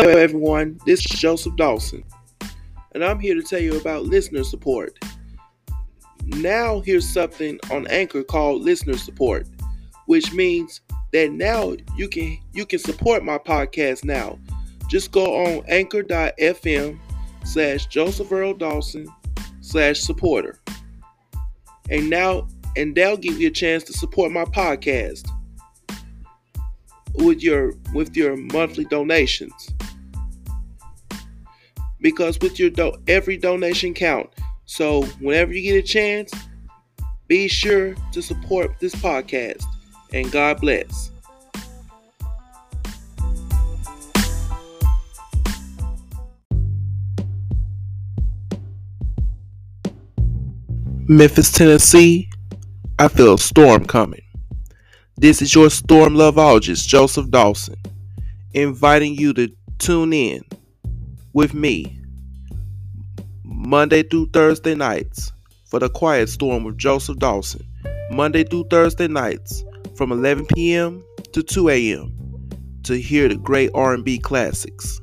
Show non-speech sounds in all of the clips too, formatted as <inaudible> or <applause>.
Hello, everyone. This is Joseph Dawson, and I'm here to tell you about listener support. Now, here's something on Anchor called listener support, which means that now you can you can support my podcast now. Just go on anchor.fm slash Joseph Earl Dawson slash supporter. And now and they'll give you a chance to support my podcast with your with your monthly donations because with your do- every donation count. So whenever you get a chance be sure to support this podcast and god bless. Memphis tennessee i feel a storm coming. This is your storm loveologist joseph dawson inviting you to tune in with me Monday through Thursday nights for the Quiet Storm with Joseph Dawson. Monday through Thursday nights from 11 p.m. to 2 a.m. to hear the great R&B classics.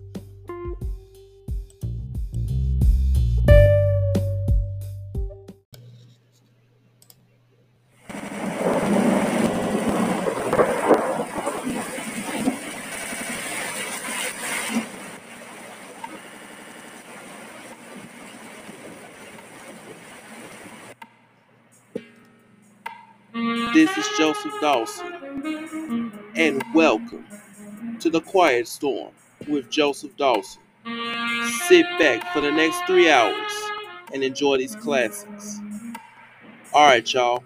Dawson, and welcome to the Quiet Storm with Joseph Dawson. Sit back for the next three hours and enjoy these classics. All right, y'all,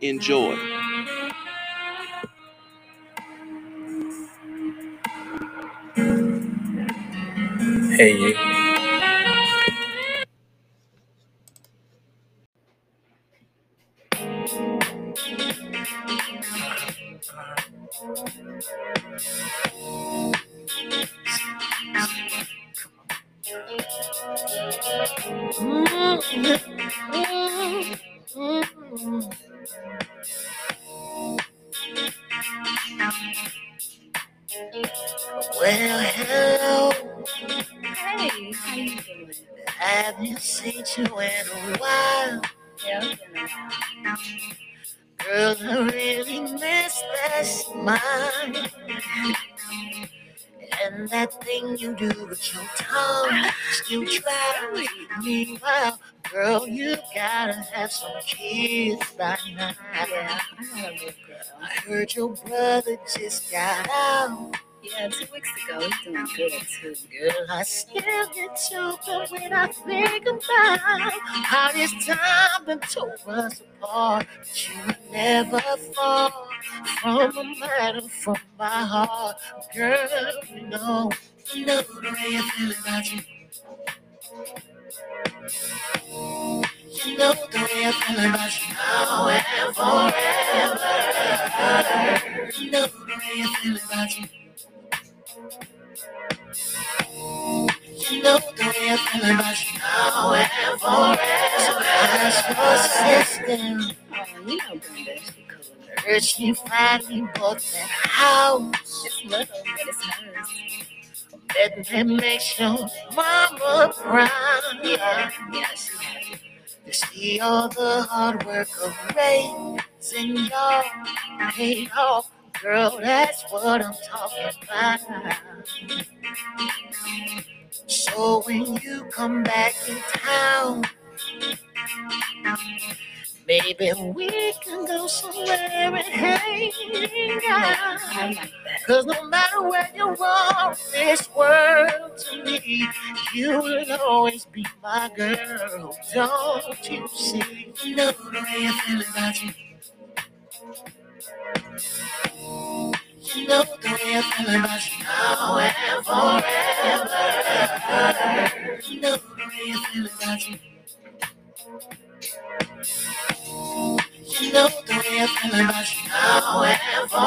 enjoy. Hey, Haven't seen you in a while. Yeah, it's been a while. Girl, I really miss that smile. And that thing you do with your tongue. Still try. Meanwhile, girl, you gotta have some kids by now. Yeah, I got girl. I heard your brother just got out. Yeah, two weeks ago, he's doing good too. Girl, I still get choked when I think about how this time been tore us apart. But you never fall from a matter from my heart. Girl, you know, you know the way I feel about you. You know the way I feel about you now and forever. You know the way I feel about you. You know the way I feel about now and forever. Ask your sister. Oh, you know Brenda, she cool. She finally bought that house. It's little, but it's hers. That makes your mama proud. Yeah, yeah, she has. To see all the hard work of raising y'all paid off. Girl, that's what I'm talking about. So when you come back in town, maybe we can go somewhere and hang out. Cause no matter where you are this world to me, you will always be my girl. Don't you see? You know the way I feel about you. You know the way I about you now and forever. You know the way I feel about you. Know the way I about you now and forever.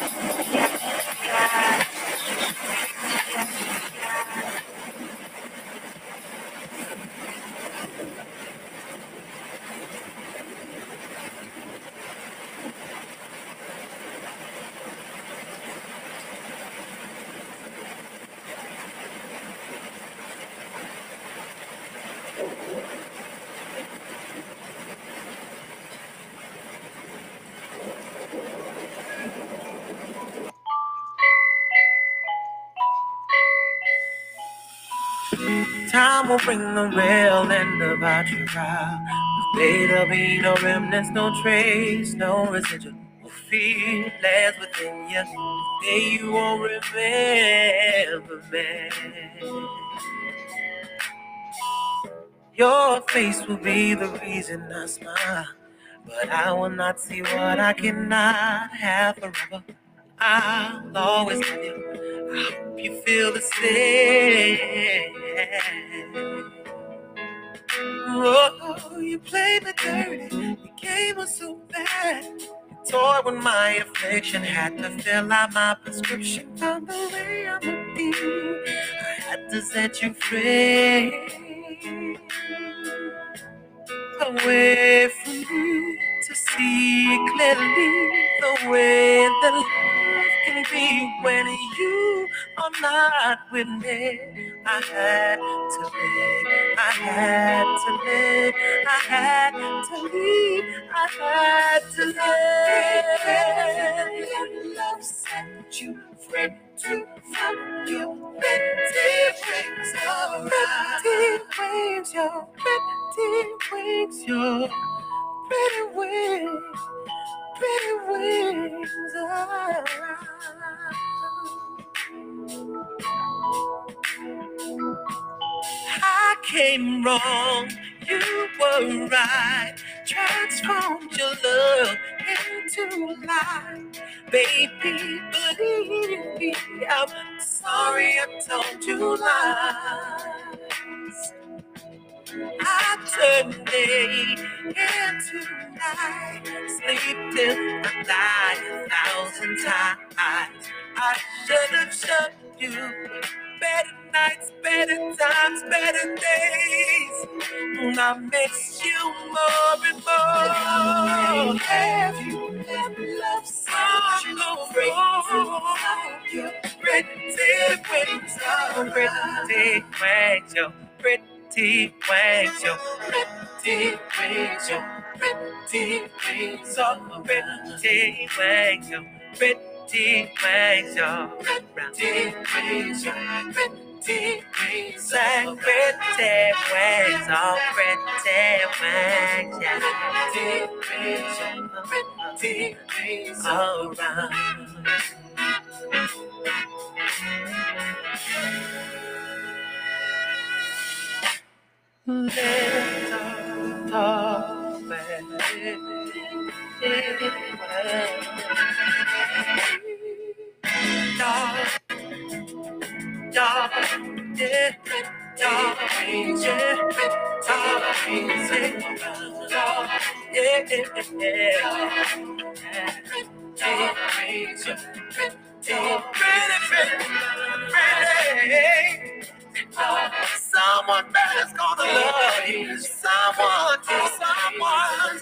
Time will bring the real end about your trial. May there be no remnants, no trace, no residual feelings within you. May you won't remember me. Your face will be the reason I smile, but I will not see what I cannot have forever. I'll always love you. I hope you feel the same. Played me dirty. The game was so bad. You toyed with my affliction. Had to fill out my prescription. Found the way I'm you. I had to set you free. Away from you to see clearly the way that love can be when you are not with me. I had to live, I had to live, I had to leave, I had to live. Love set you free to find you. Pretty wings, your pretty wings, your pretty wings, your pretty wings, pretty oh. wings. I came wrong, you were right. Transformed your love into light. Baby, believe me, I'm sorry I told you lies. I turned day into night, sleep till I die a thousand times. I should have showed you better nights, better times, better days. I miss you more and more. Have you ever loved someone go free? You pretty wings, oh, pretty wings, your pretty wings, your pretty wings, your pretty wings, oh, pretty wings, your pretty pretty wings, your pretty wings, like pretty wings, oh, pretty wings, yeah. Pretty wings, pretty wings, all around. Let's talk love you. Someone, someone's.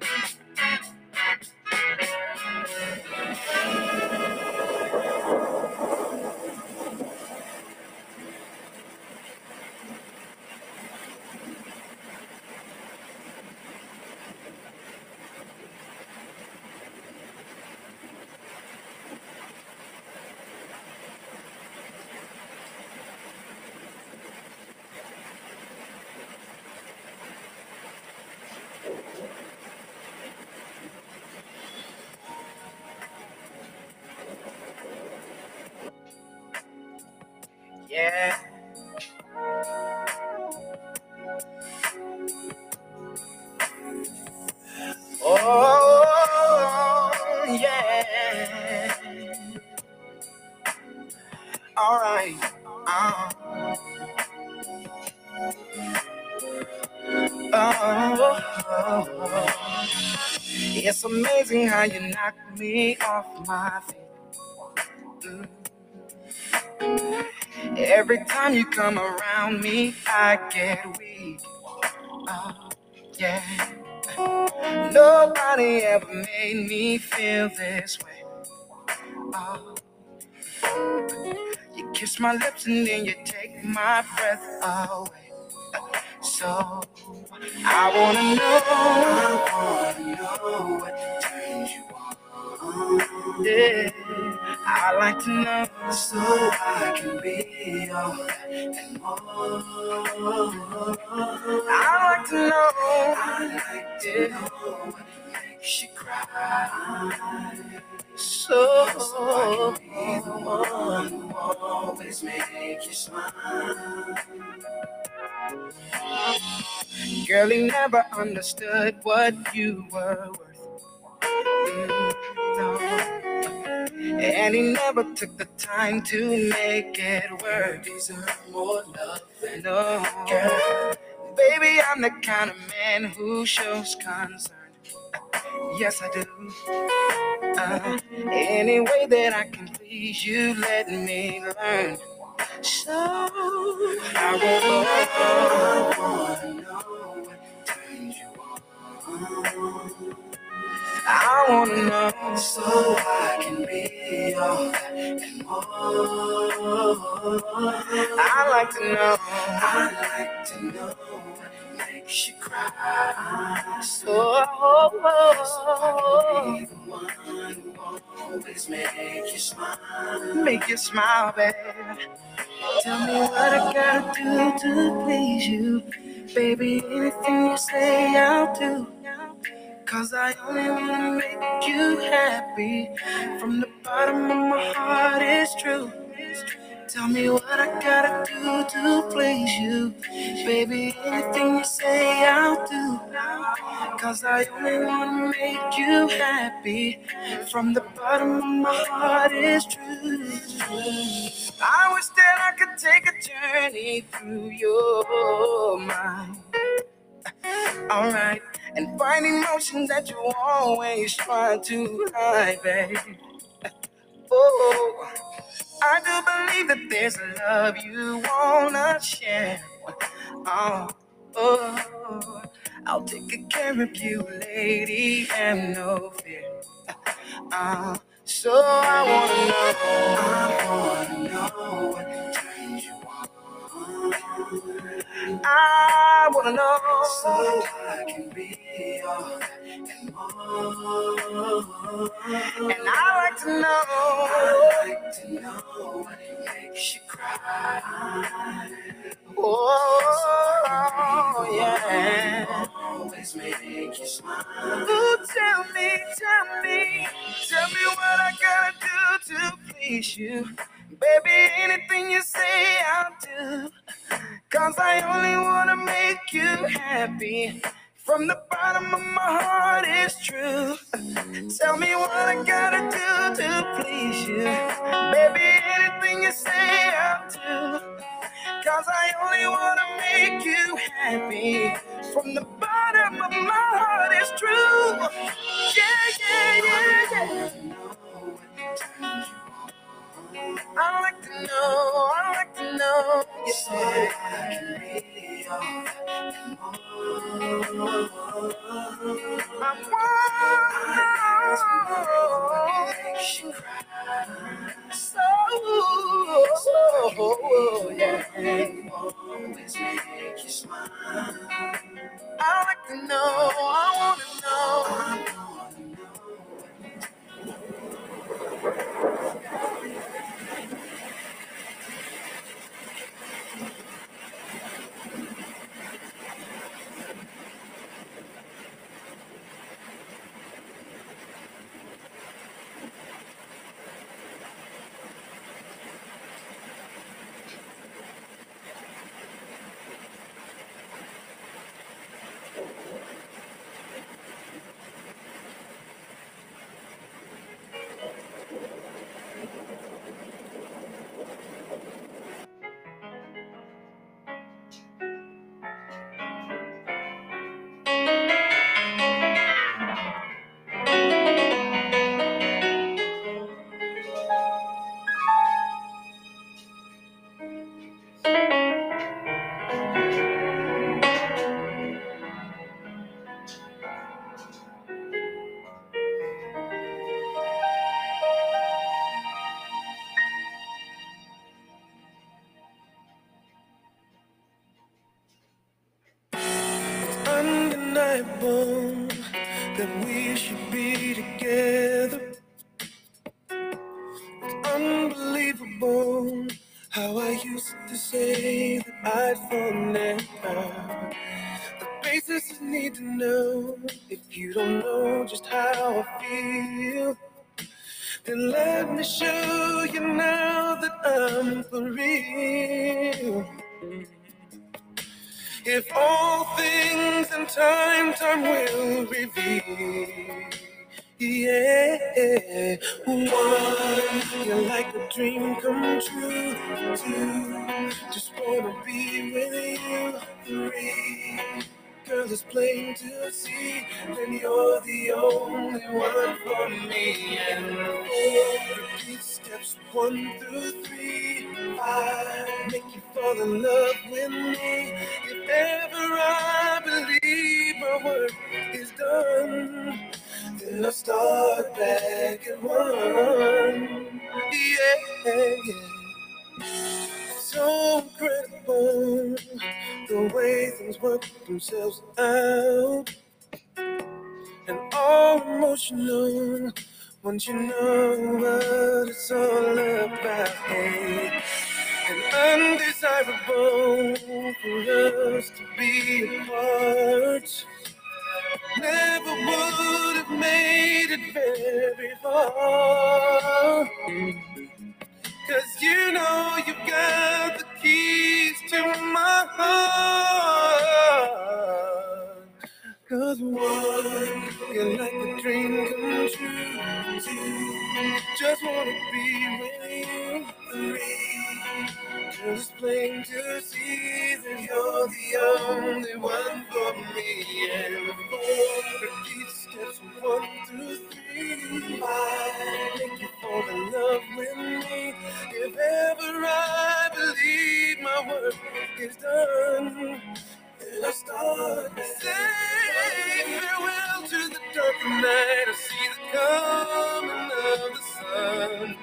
Thank you. Time you come around me, I get weak. Oh, yeah. Nobody ever made me feel this way. Oh. You kiss my lips and then you take my breath away. So I wanna know, I wanna know what turns you on. Yeah, I like to know so I can be all and more. I like to know, I like to know makes you cry. So, so I can be the one who always make you smile. Girl, he never understood what you were worth. Mm, no. And he never took the time to make it work. Deserve more love than no. Baby, I'm the kind of man who shows concern. Yes, I do. Uh, any way that I can please you, let me learn. So I wanna know what turns you on. I wanna know so I can be all and more. I like to know. I like to know what makes you cry. So, so I can be the one who always make you smile. Make you smile, babe. Tell me what I gotta do to please you. Baby, anything you say, I'll do. Cause I only wanna make you happy. From the bottom of my heart, it's true. Tell me what I gotta do to please you. Baby, anything you say, I'll do. Cause I only wanna make you happy. From the bottom of my heart, it's true. I wish that I could take a journey through your mind. Alright, and find emotions that you always try to hide, babe. Oh, I do believe that there's love you wanna share. Oh, oh, I'll take good care of you, lady, have no fear. Uh, so I wanna know, I wanna know I wanna know so I can be all and more. And I like to know, I like to know what makes you cry. Oh, yeah. Always make you smile. Ooh, tell me, tell me, tell me what I gotta do to please you. Baby, anything you say, I'll do. Cause I only wanna make you happy. From the bottom of my heart, it's true. Tell me what I gotta do to please you. Baby, anything you say, I'll do. Cause I only wanna make you happy. From the bottom of my heart, it's true. Yeah, yeah, yeah, yeah. I like to know, I like to know. Yeah. So I can be all and more. I want makes you cry. So, so yeah. Always make you smile. I like to know, I wanna know. If all things in time, time will reveal. Yeah, one, you're like a dream come true. Two, just wanna be with you. Three, girl, it's plain to see that you're the only one for me. And four, repeat steps one through three. Five, make you fall in love with me. If ever I believe my work is done, then I'll start back at one. Yeah, yeah. So incredible the way things work themselves out. And all emotional once you know what it's all about. And undesirable for us to be apart. Never would have made it very far. Cause you know you've got the keys to my heart. Cause one, you're like a dream come true. Two, just wanna be with you. Three, just plain to see that you're the only one for me. And four, repeat steps one through three. Five, make you fall in love with me. If ever I believe my work is done, then I start to say farewell to the dark night. I see the coming of the sun.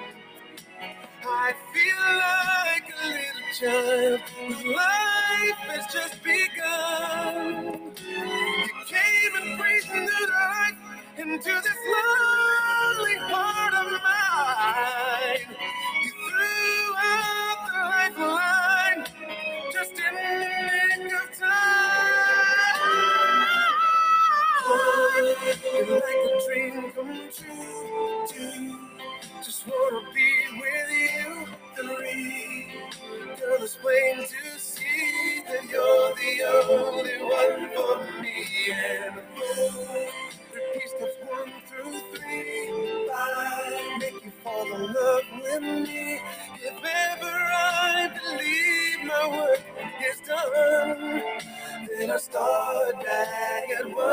I feel like a little child whose life has just begun. You came and breathed new life into this lonely heart of mine. You threw out the lifeline that you're the only one for me. And repeat steps one through three. Five, make you fall in love with me. If ever I believe my work is done, then I start back at one.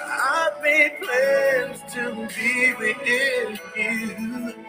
I've made plans to be with you.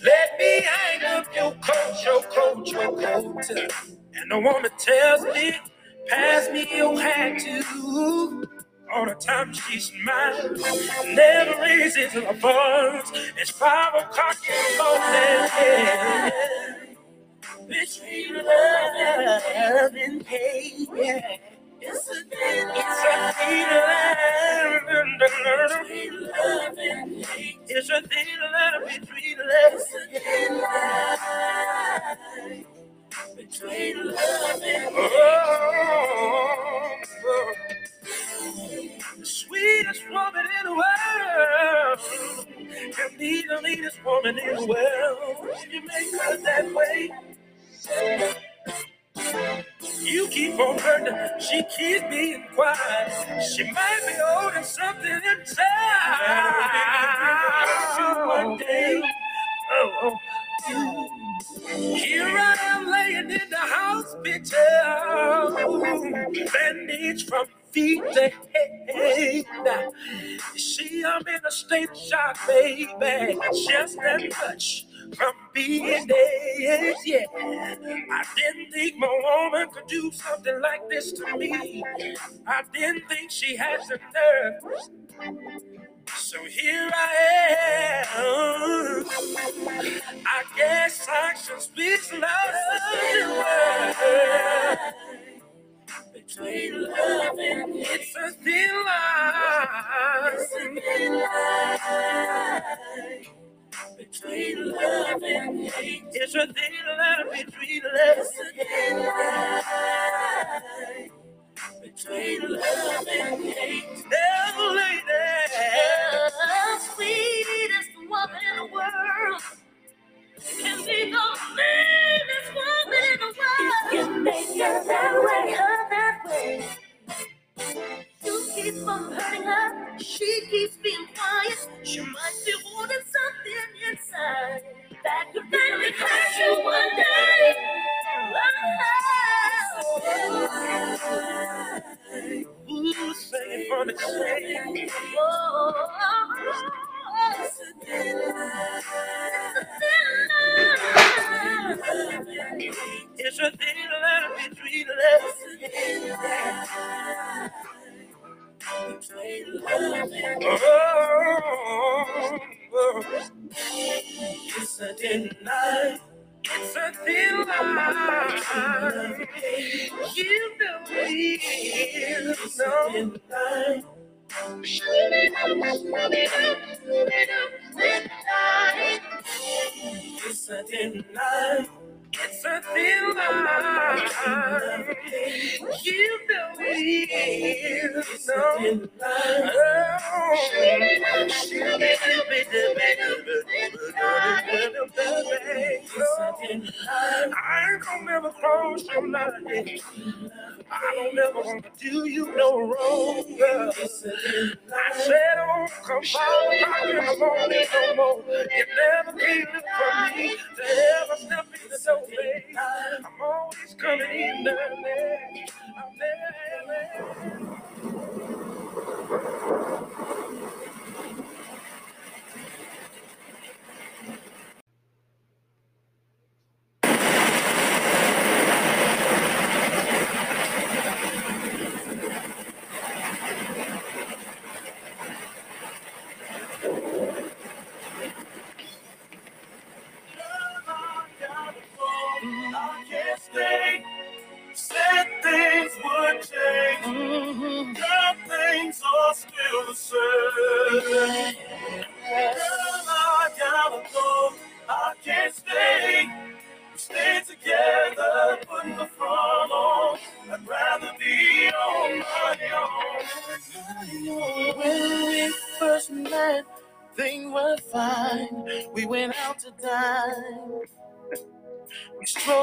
Let me hang up your coat, your coat, your coat. And the woman tells me, pass me your hat too. All the time she's mine, never raises her voice. It's five o'clock in the morning. Between love and hate, yeah. It's a thin line between love and hate. It's a thin line between love. It's a thin line between love and hate. oh, the sweetest woman in the world, and the leadest woman in the world. You make her that way. You keep on hurting, she keeps being quiet. She might be holding something inside. One day, oh, oh. Here I am laying in the hospital, bandage from feet to head. You see, I'm in a state of shock, baby, just that much from being dead. Yeah, I didn't think my woman could do something like this to me. I didn't think she had the nerve. So here I am. I guess action speaks louder. Between love and it's a thin line. It's a thin line. Between love and hate. It's a thin line between love. It's a thin line between love and hate. Devil lady, The sweetest woman in the world can be the meanest woman in the world.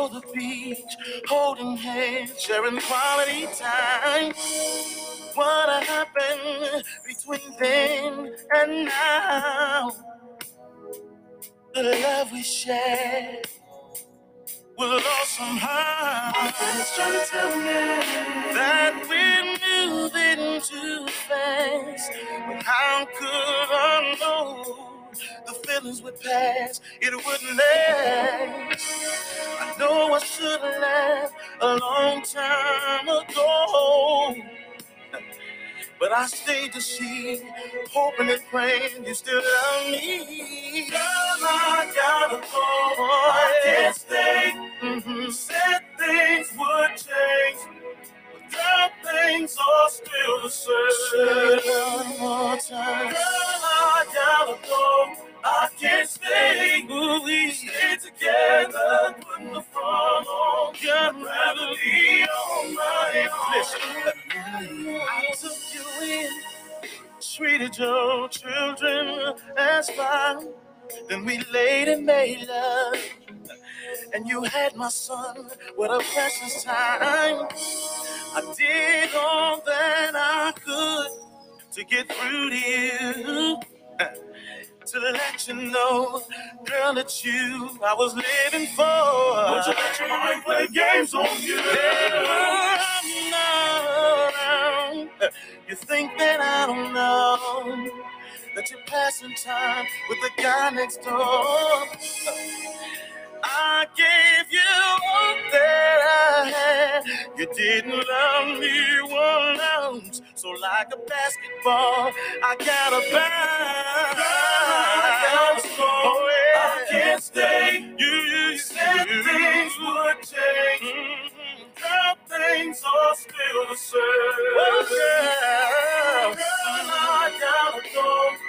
Strolled the beach, holding hands, sharing quality time. What happened between then and now? The love we shared was lost somehow. It's trying to tell me that we're moving too fast. But how could I know the feelings would pass? It wouldn't last. I know I should have left a long time ago. But I stayed to see, hoping and praying you still love me. Girl, I gotta go. I can't stay. Mhm. Said things would change. Girl, things are still the same. Girl, I gotta go. I can't stay. We stay together, putting the front on. I'd rather be on my own. Listen. I took you in, treated your children as fine. Then we laid and made love. And you had my son. What a precious time. I did all that I could to get through to you. To let you know, girl, that you I was living for. Would you let your mind play games on you? You think that I don't know that you're passing time with the guy next door. I gave you all that I had. You didn't love me one ounce. So like a basketball, I gotta bounce. Oh, yeah. I can't stay. You, you, you Said things would change. Mhm. Now things are still the same. Oh, girl. Girl, I gotta go.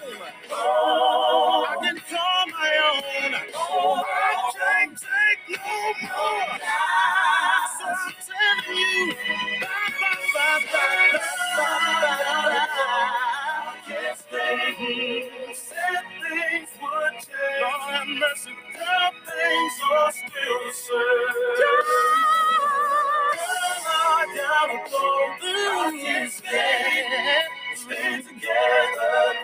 I can call my own. I can't take no more. So I'm telling you, bye, bye, bye, bye, bye, bye, bye. stay. Said things would change. Things are still the same. I go. Stay together,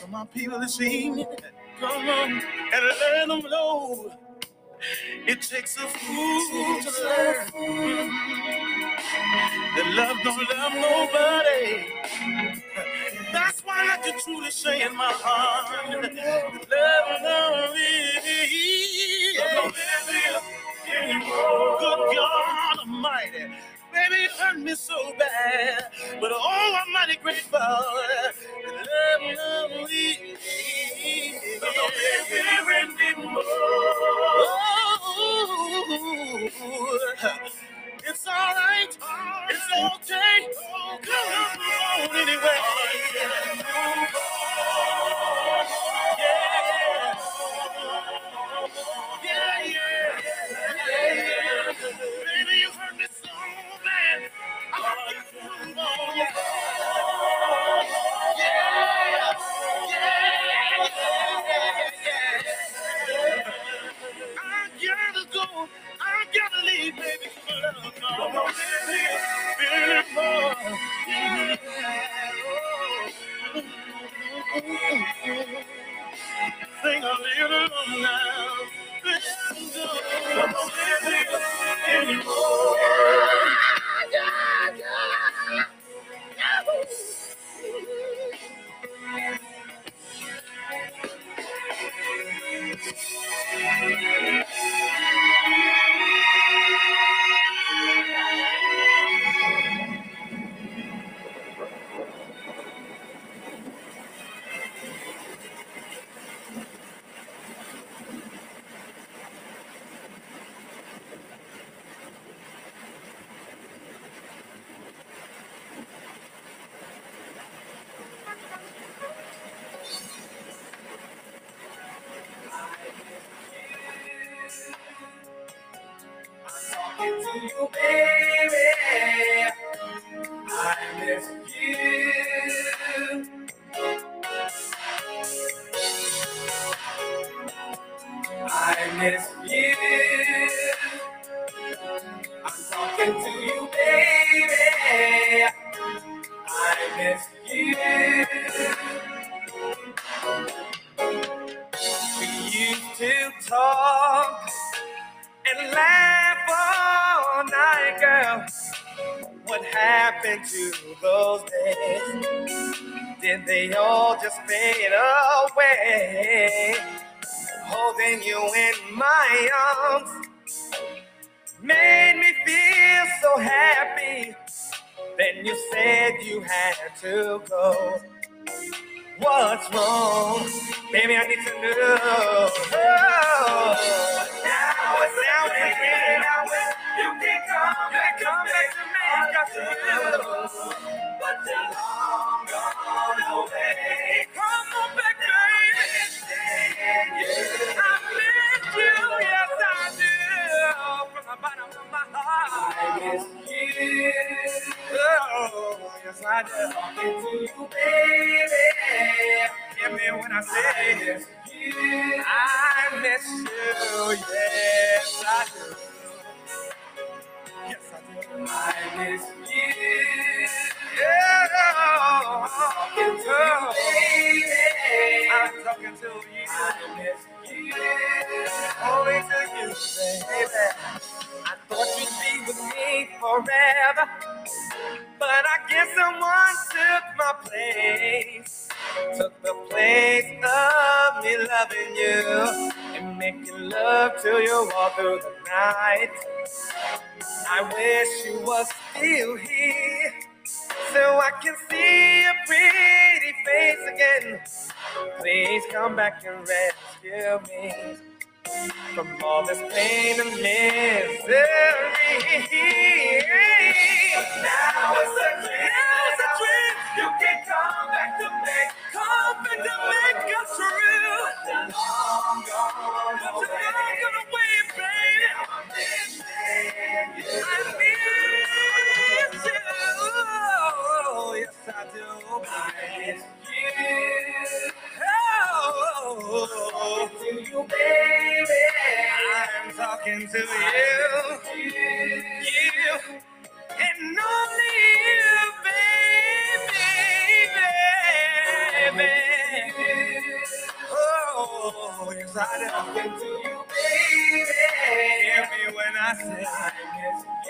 To my people this evening. Come on and let them know it takes a fool to learn that love don't love nobody. That's why I can truly say in my heart, can rescue me from all this pain and misery. try to get to you, baby. Hear me when I say I miss you.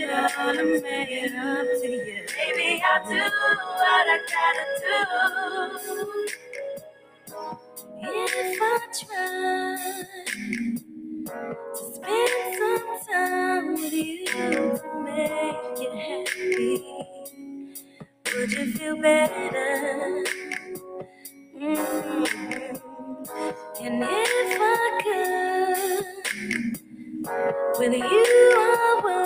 Make it up to you. Baby, I'll do what I gotta do. If I try to spend some time with you to make you happy, would you feel better? Mm. And if I could, with you I would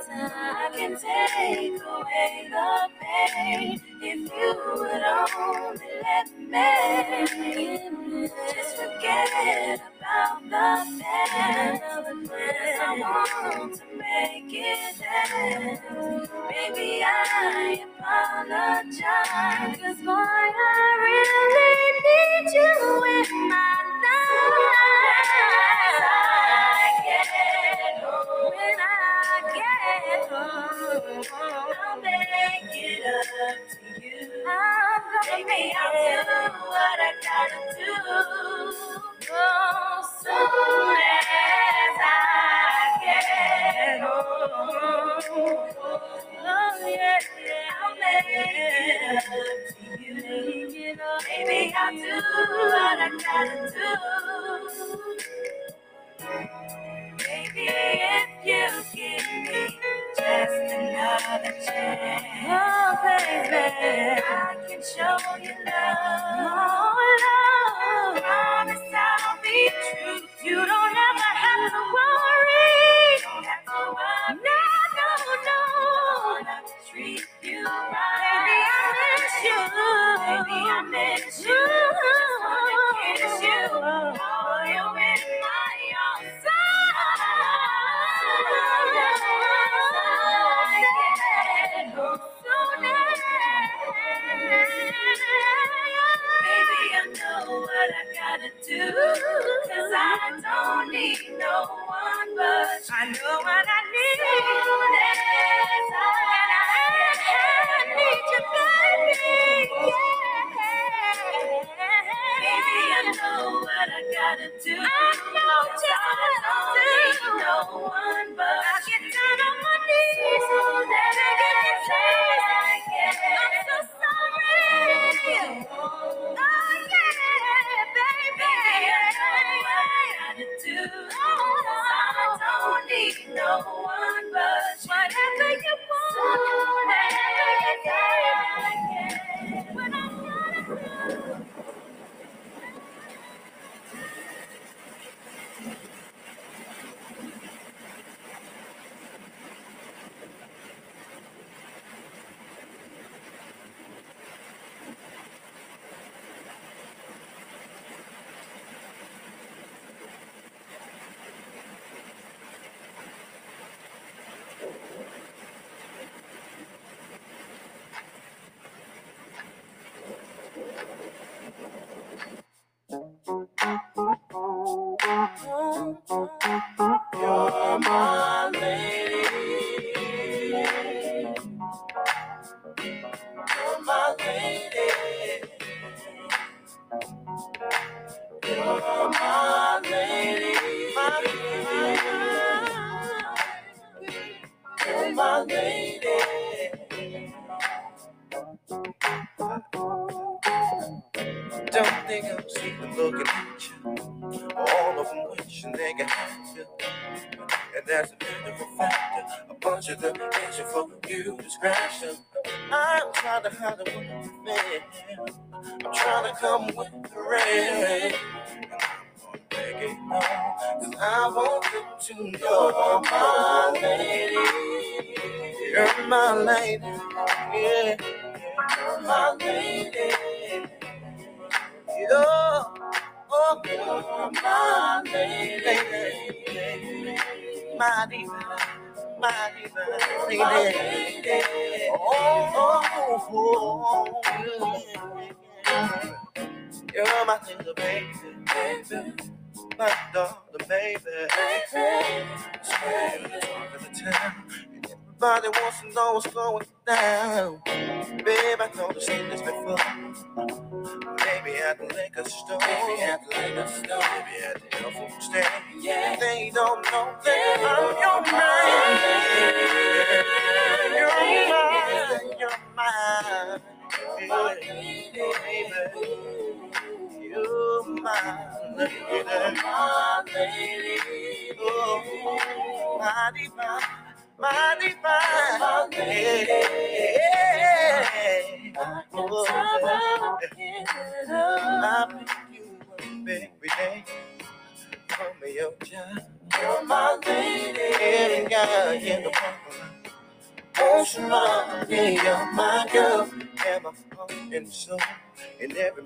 Can take away the pain if you would only let me. Just forget about the past. I want to make it last. Baby, I apologize. Cause boy, I really need you in my life. I'll make it up to you. Baby, I'll do what I gotta do. Oh, soon as I get home. Oh, yeah, yeah, I'll make it up to you. Baby, I'll do what I gotta do. If you give me just another chance, oh baby, I can show you love. Oh, love. Promise I'll be true. You don't ever have to worry. No, no, no. Gonna treat you right. Baby, I miss you. Baby, I miss you. Just wanna kiss you. Hold I gotta do. Cause I don't need no one but you. I know what I need. Soon and I, I need you, baby. Yeah. Baby, I know what I gotta do. I know just what I to do. No one but I get down on my knees. Soon and I get I'm so sorry whatever you want. Whatever you want.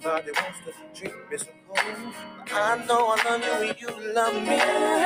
Everybody wants to treat me so cold. I know I love you and you love me.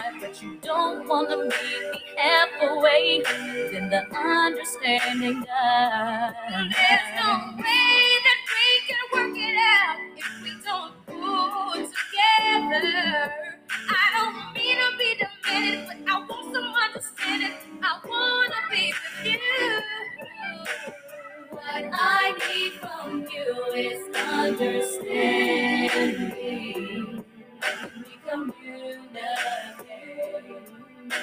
Alive, but you don't wanna meet me halfway. Then the understanding dies. There's no way that we can work it out if we don't pull together.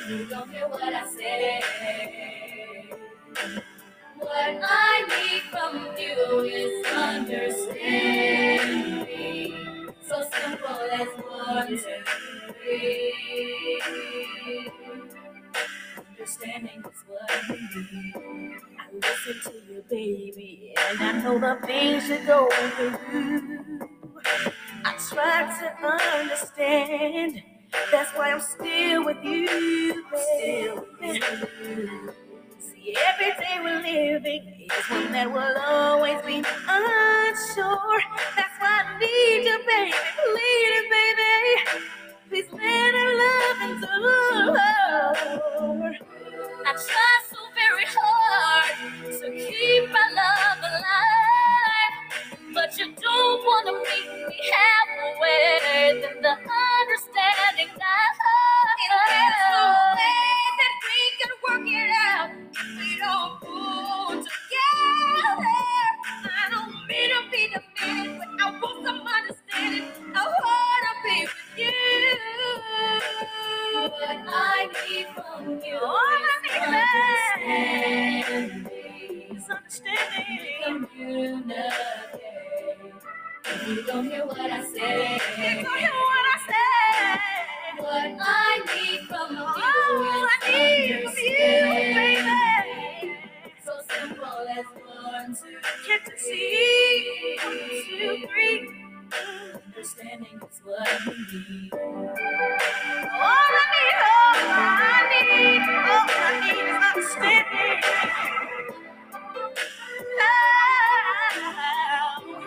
Don't hear what I say. What I need from you is understanding. So simple as one, two, three. Understanding is what we need. I listen to you, baby, and I know the things you go through. I try to understand. That's why I'm still with you, baby. See, every day we're living is one that will always be unsure. That's why I need you, baby. Please, baby. Please let our love endure. I try so very hard to keep our love alive. But you don't wanna meet me halfway. Then the understanding no way that we can work it out we don't pull together. I don't mean to be the man, but I want some understanding. I wanna be with you. What I need from you All I need is understanding. Communicate. You don't hear what I say, you don't hear what I say. What I need from you All I need from you, baby. So simple as one, two, Can't you see? One, two, three. understanding is what we need. All I need, all I need, all I need is understanding. Oh, you you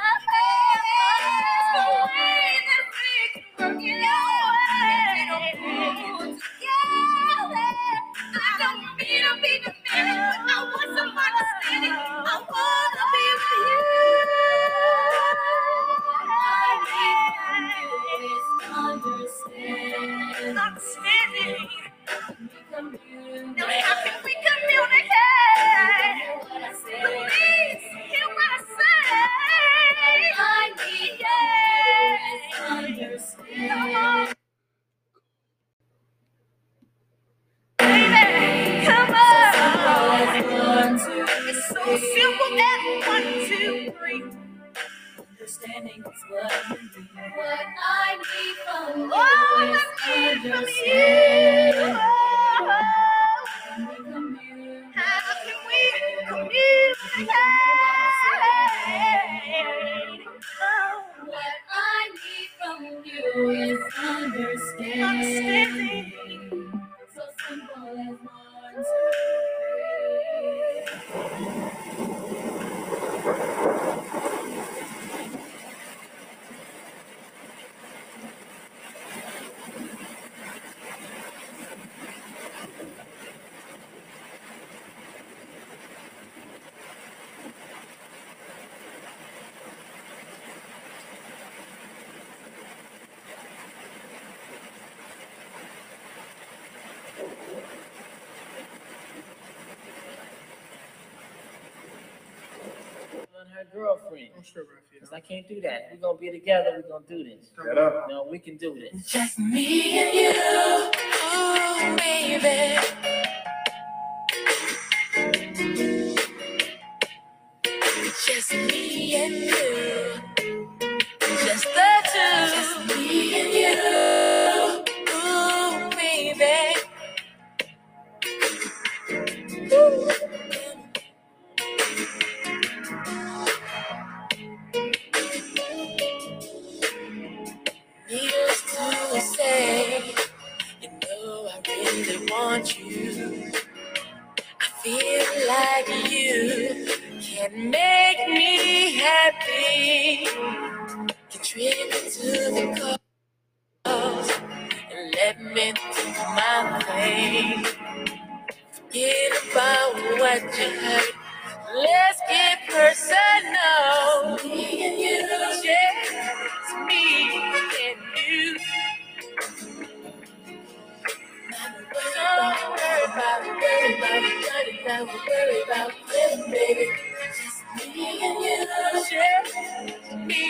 Now how can we communicate? Please understanding. Baby, come on. It's so simple as one, two, three. Understanding is what we need. What I need from you need understanding. Oh, How can we communicate? What I need from you is understanding. Understanding. So simple as one, two, three. and her girlfriend. Cause I can't do that. We're gonna be together. We're gonna do this. No, we can do this. Just me and you, oh baby. Just me and you, personal. Me and you, just me and you. Don't worry about it, baby. Just me and you, me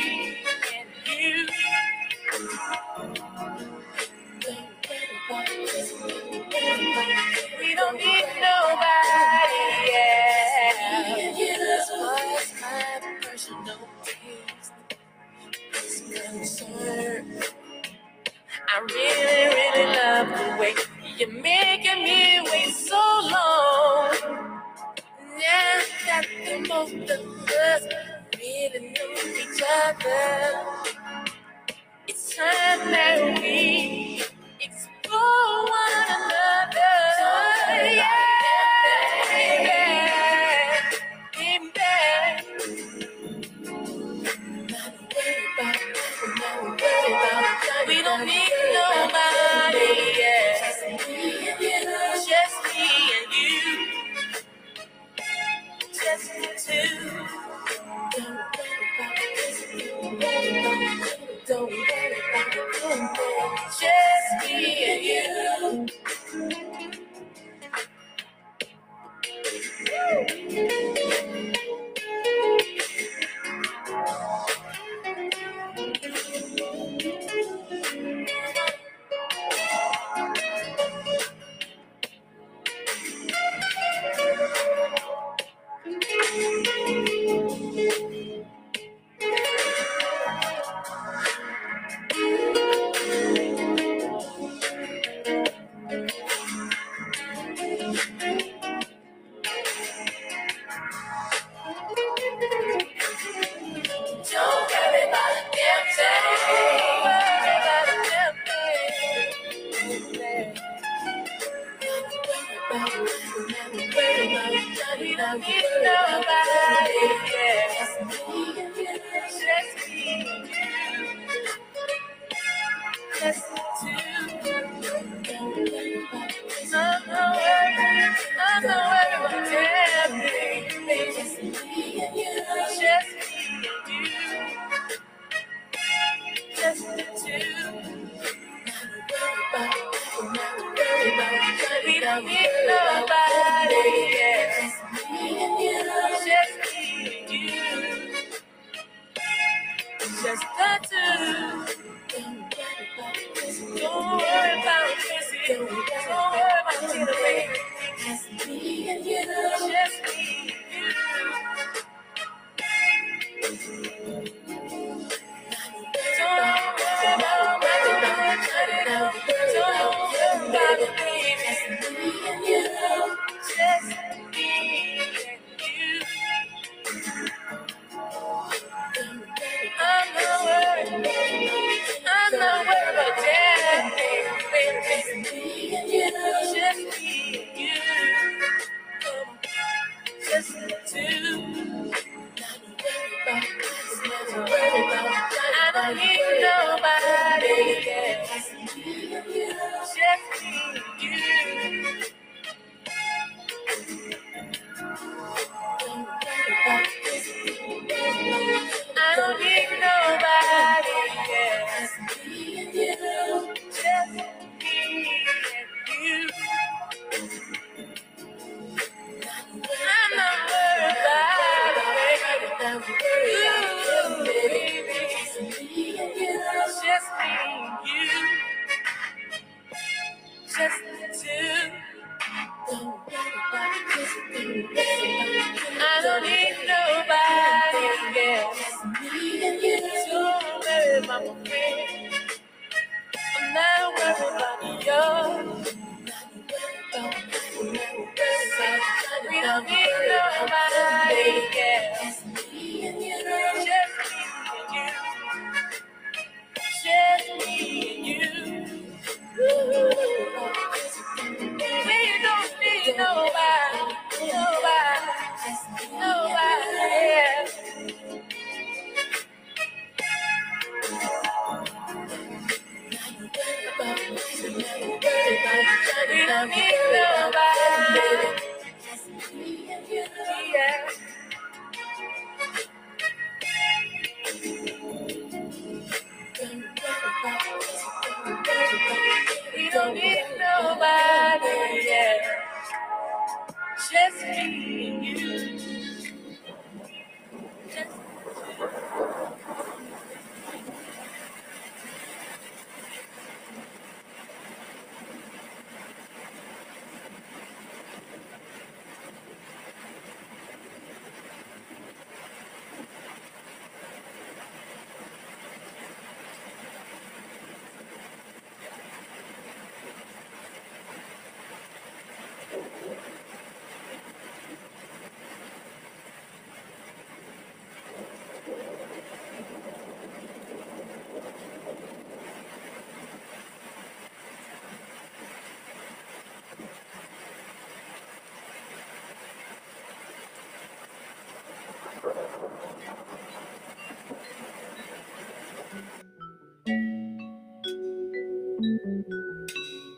Música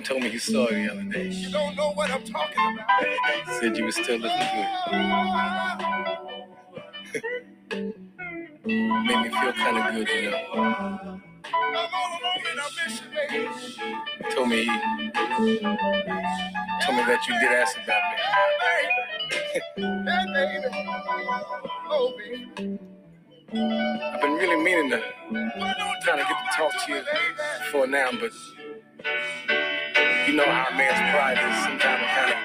Told me he saw you the other day. You don't know what I'm talking about. He said you were still looking good. <laughs> Made me feel kind of good, you know. Told me told me that you did ask about me. Oh, I've been really meaning to kind of get to talk to you for now, but you know how man's pride is sometimes kind of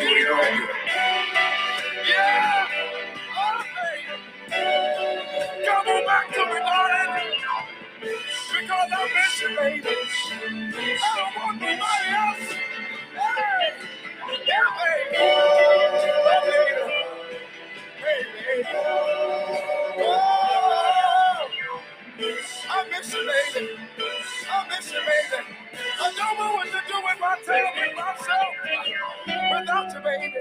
do it Come on back to me, darling. Because I miss you, baby. I don't want nobody else. Hey. Yeah, baby. Oh, baby. Baby. Oh. I miss you, baby. I miss you, baby. I don't know what to do with my time with myself without you, baby.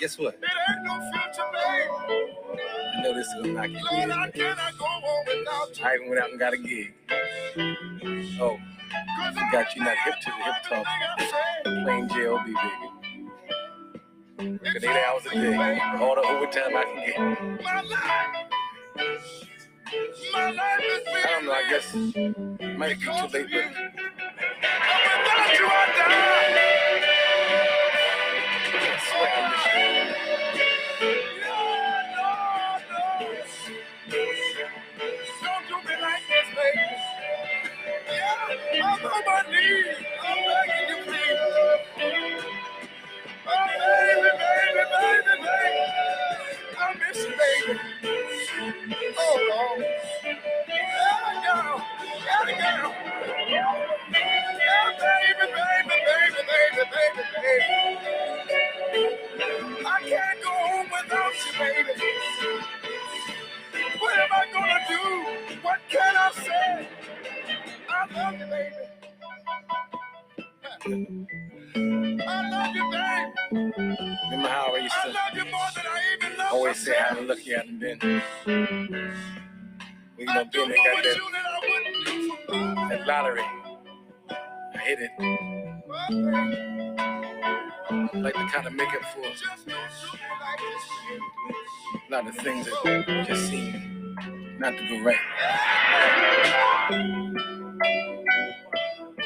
Guess what? It ain't no future, baby. I know this is gonna knock you. Lord, I cannot go on without. Oh, I even went out and got a gig. Oh, I forgot you not hip to the hip talk. Plain JLB, baby. Cause eight hours a day, all the overtime I can get. My life is being I don't know, I guess it might be too late, but And without you, I baby, baby. I can't go home without you, baby. What am I gonna do? What can I say? I love you, baby. I love you, babe. Remember how I used I to love you more than I even love always say how lucky I've been. We I gonna do be in there, got that, I wouldn't do for that lottery. I hit it. Like to kind of make up for just don't do me like this, baby. a lot of things that just seem not to go right.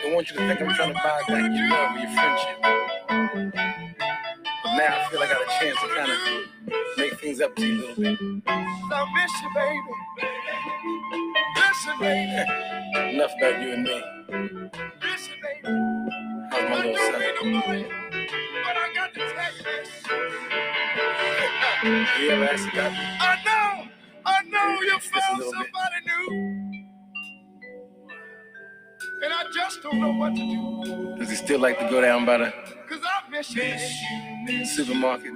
Don't want you to think I'm trying to buy back your love or your friendship. But now I feel like I got a chance to kind of make things up to you a little bit. I miss you, baby. Listen, baby. <laughs> Enough about you and me. Listen, baby. My I little don't son? mean to bore you, but I got to tell you this. <laughs> You ever asked about me? I know, I know you found somebody new. And I just don't know what to do. Does he still like to go down by the Cause I miss you. supermarket? I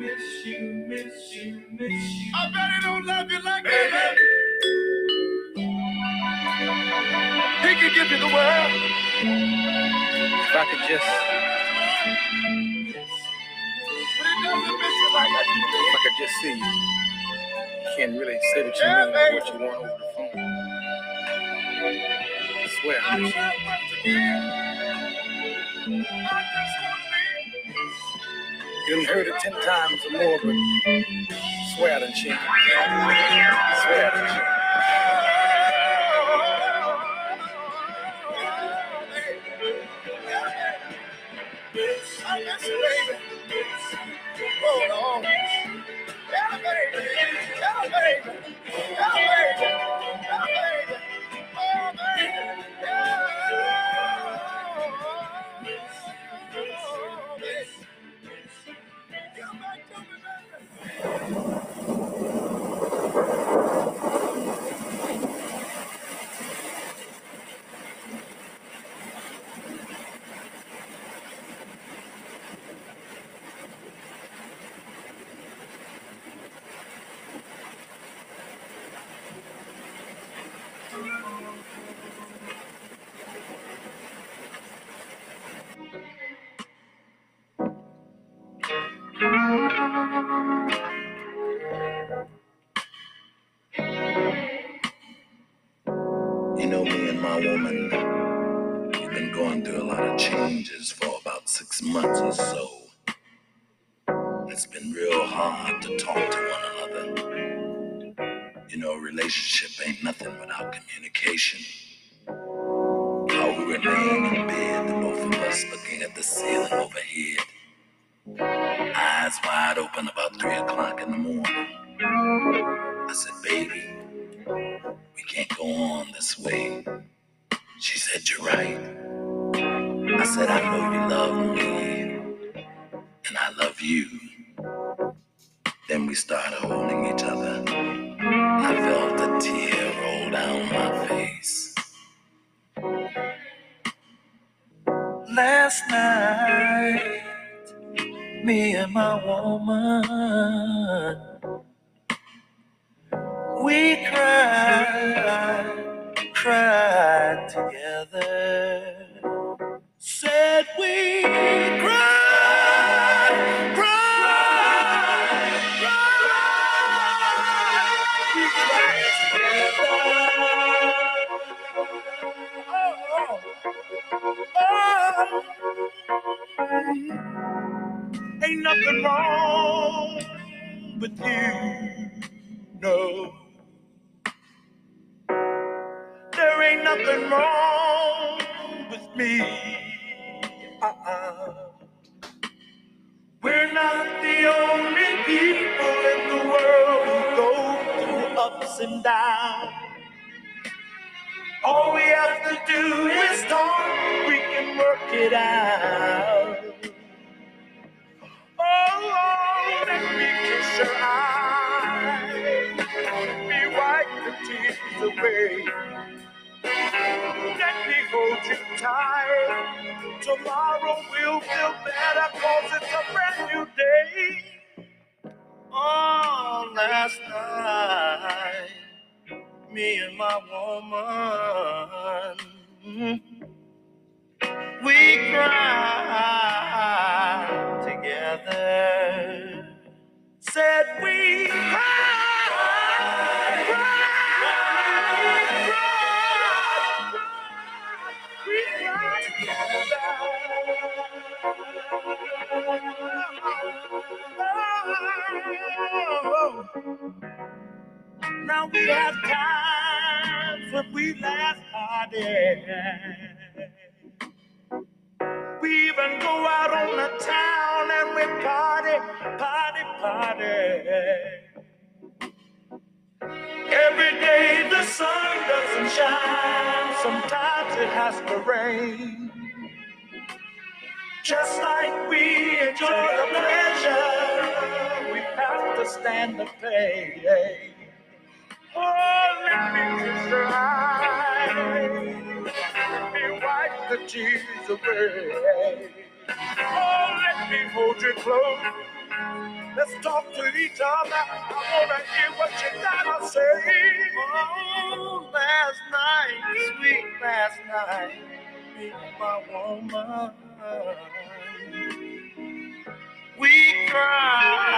bet he don't love you like that. He can give you the world. If I could just, But he doesn't miss you like I do. if I could just see you. You can't really say what you mean or what you want over the phone. I swear I I you. have much to give. I just want to live. You done heard it ten times or more, but swear I done changed. Swear I done changed. Yeah, baby. Yeah, baby. Yeah, baby. Yeah, baby. Oh, baby. Yeah. Away. Let me hold you tight. Tomorrow will feel better cause it's a brand new day. Oh, last night, me and my woman, we cried together. Said we Now we have times when we laugh harder. We even go out on the town and we party, party, party. Every day the sun doesn't shine, sometimes it has to rain. Just like we enjoy the pleasure, we have to stand the pain. Oh, let me kiss your eyes, let me wipe the tears away. Oh, let me hold you close. Let's talk to each other. I wanna hear what you gotta say. Oh, last night, sweet last night, and my woman, we cried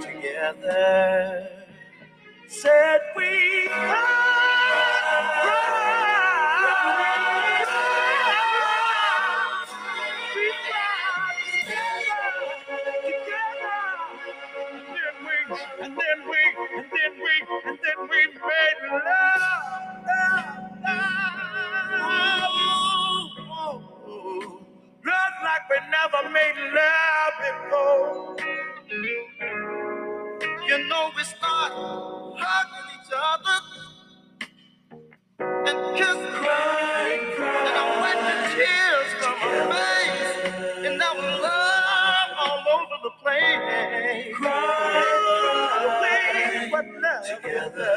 together. Said we. And then we, and then we, and then we, made love, we never made love before. You know we start hugging each other and kissing, crying, crying. And I wipe the tears from my face, and now we love all over the place. Crying, but love together.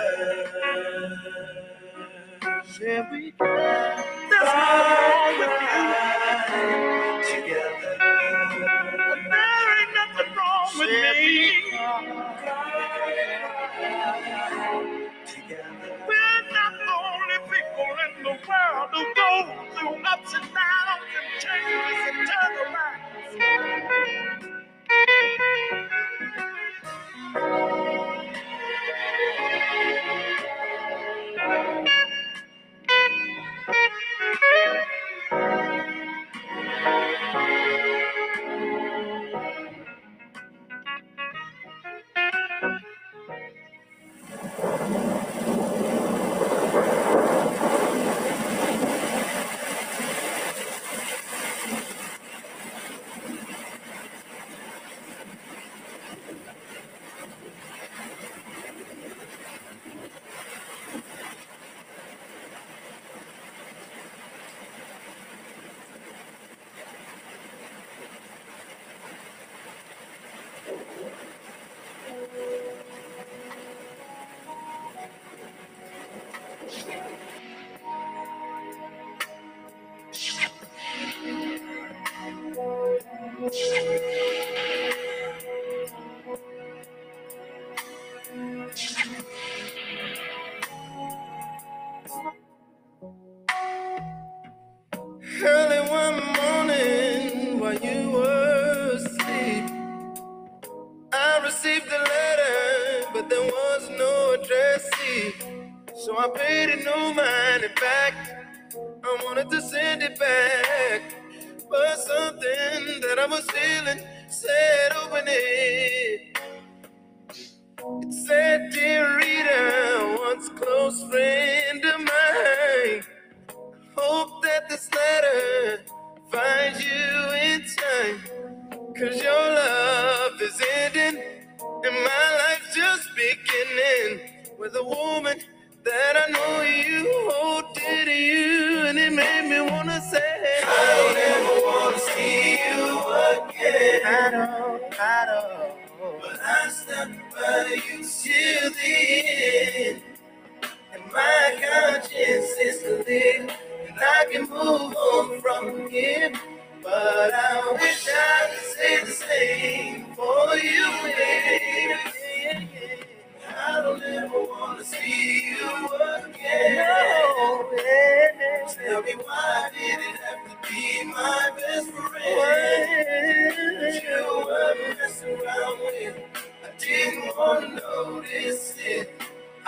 Shall we? There's nothing wrong with you. Nothing with me. We're not the only people in the world who go through ups and downs and changes and turnarounds.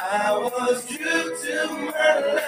I was true to my love.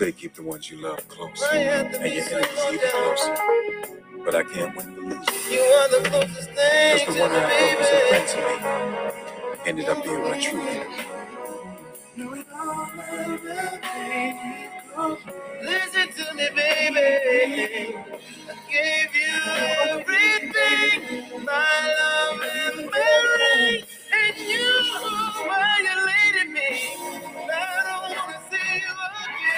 say keep the ones you love close and your enemies even closer. But I can't win the losing. You are the closest thing. Because the one I thought was a friend to me ended up being my true enemy. Listen to me, baby. I gave you everything, my love and memory, and you were your lady.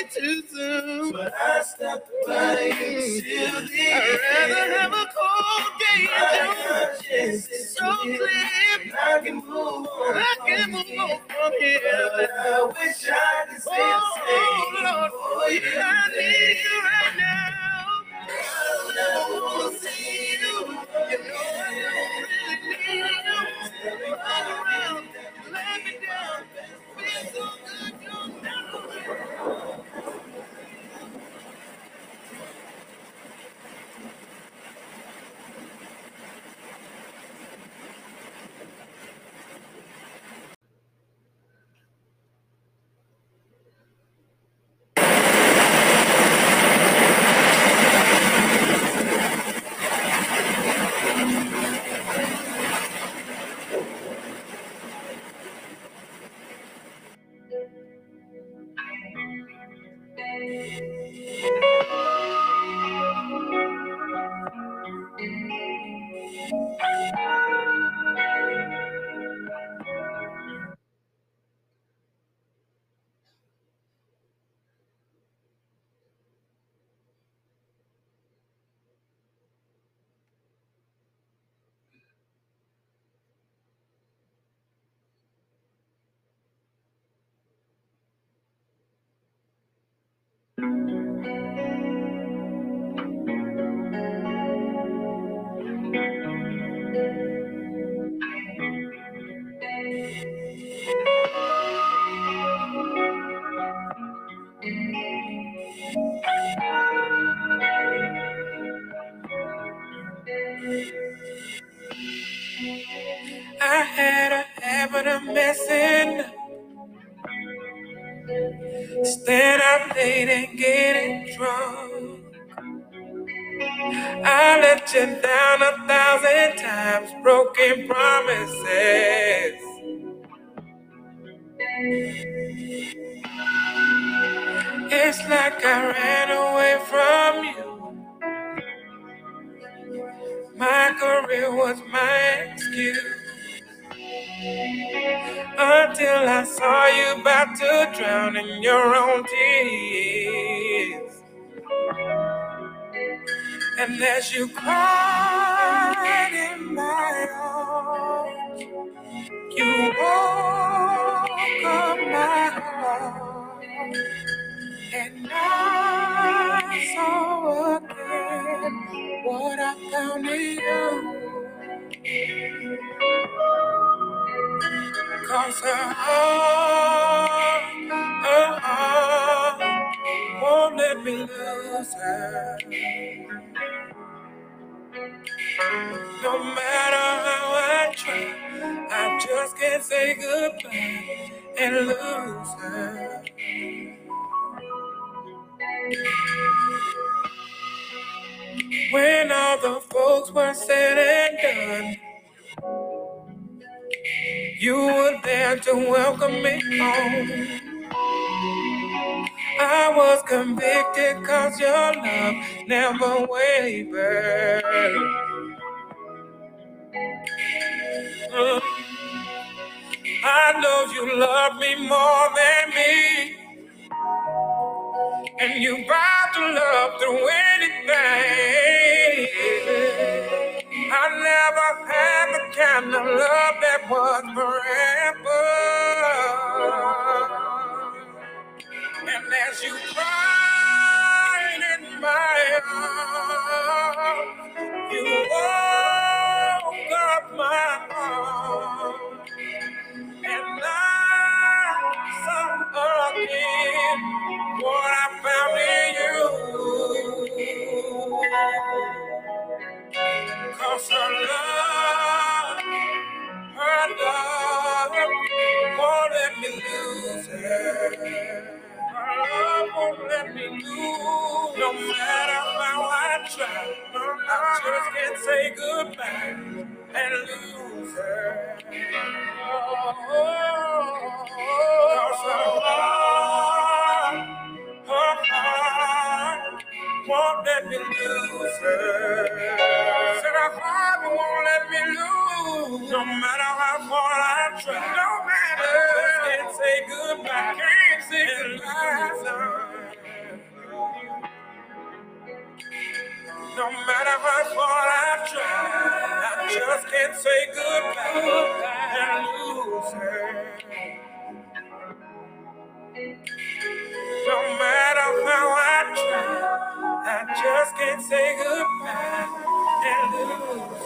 way too soon. But I stepped away and still did. I'd rather have a cold game in June. So clear. I can move on. I can move on from here. But I wish I could oh, stay oh, the same. Oh, Lord, for you I need you right now. I never want to see you. You know My career was my excuse. Until I saw you about to drown in your own tears. And as you cried in my arms, you woke up what I found in you. Cause her heart, her heart won't let me lose her. No matter how I try, I just can't say goodbye and lose her. When all the folks were said and done, you were there to welcome me home. I was convicted cause your love never wavered. Uh, I know you love me more than me. And you bound to love through anything. I never had the kind of love that was forever. And as you cried in my arms, you woke up my heart. And I saw again what I found in you. Cause her love, her love won't let me lose her. Her love won't let me lose. No matter how I try, I just can't say goodbye and lose her. Oh, oh, oh, Cause her heart, won't let me lose her. Said her heart won't let me lose. No matter how far I try, no matter. I just can't say goodbye. Can't say goodbye. No matter how far I try, I just can't say goodbye and lose her. No matter how I try, I just can't say goodbye and lose.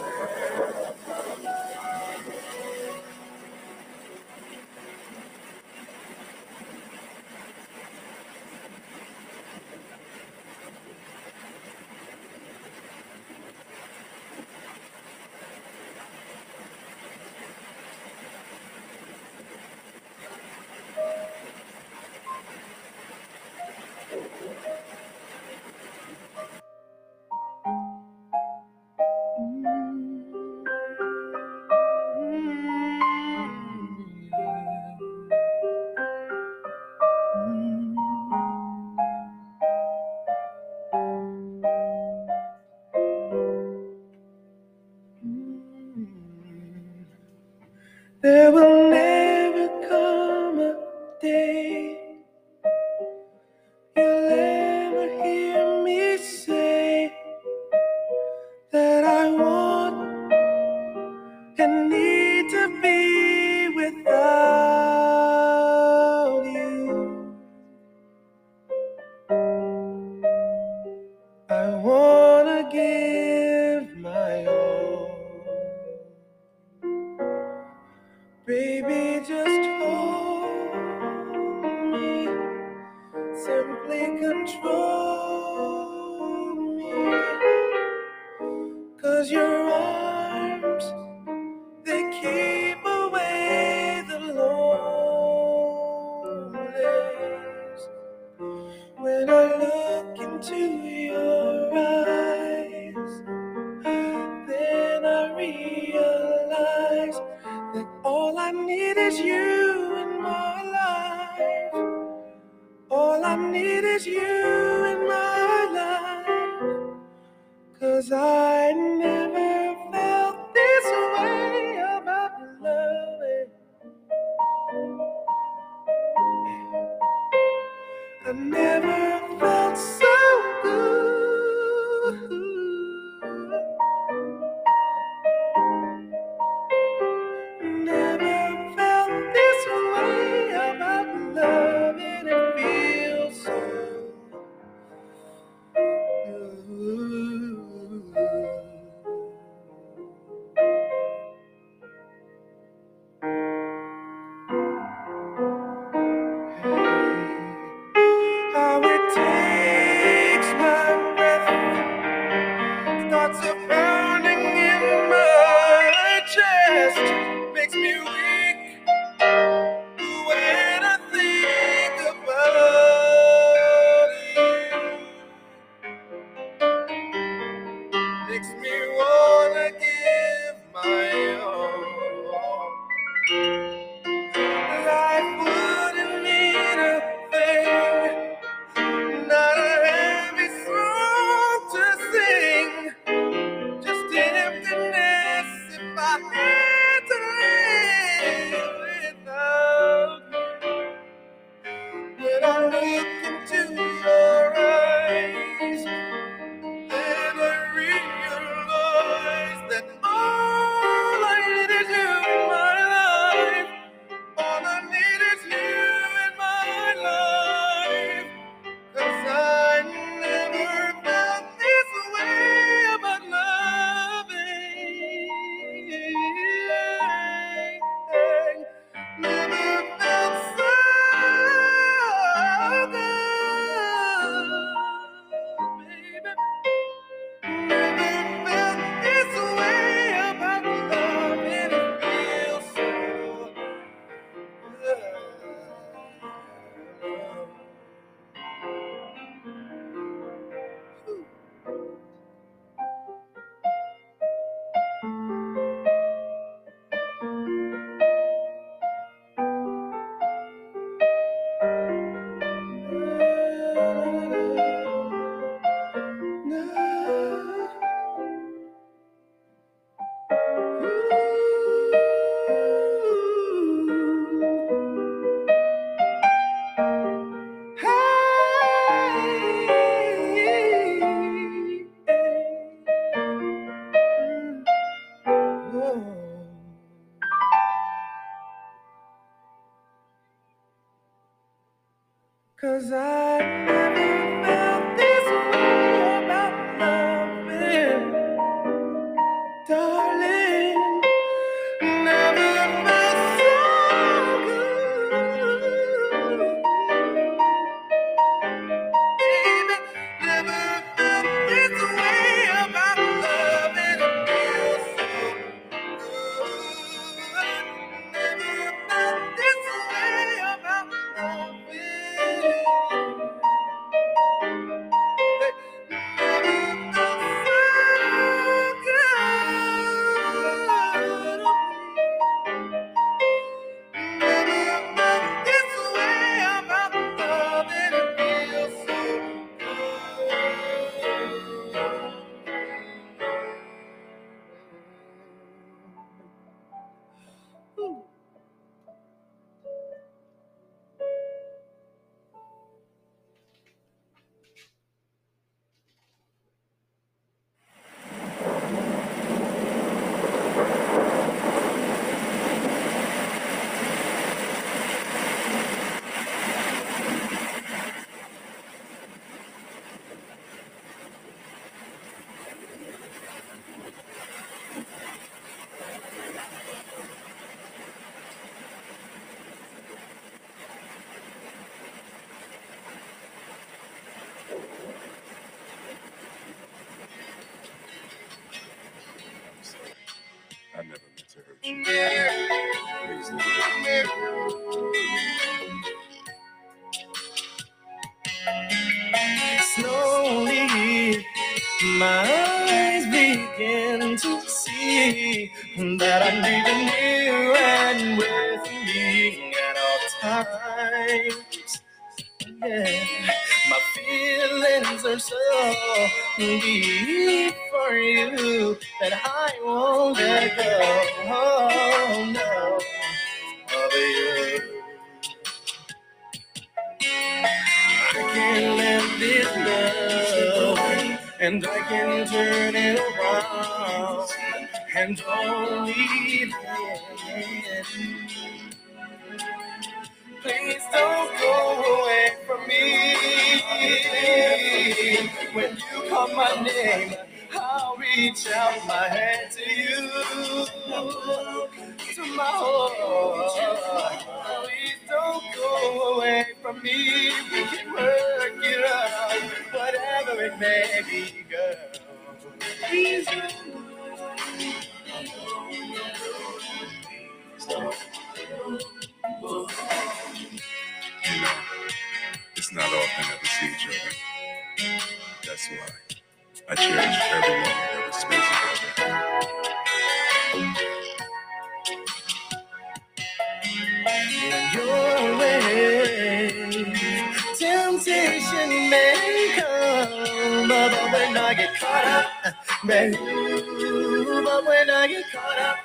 Temptation may come, but when I get caught up, man, ooh, but when I get caught up,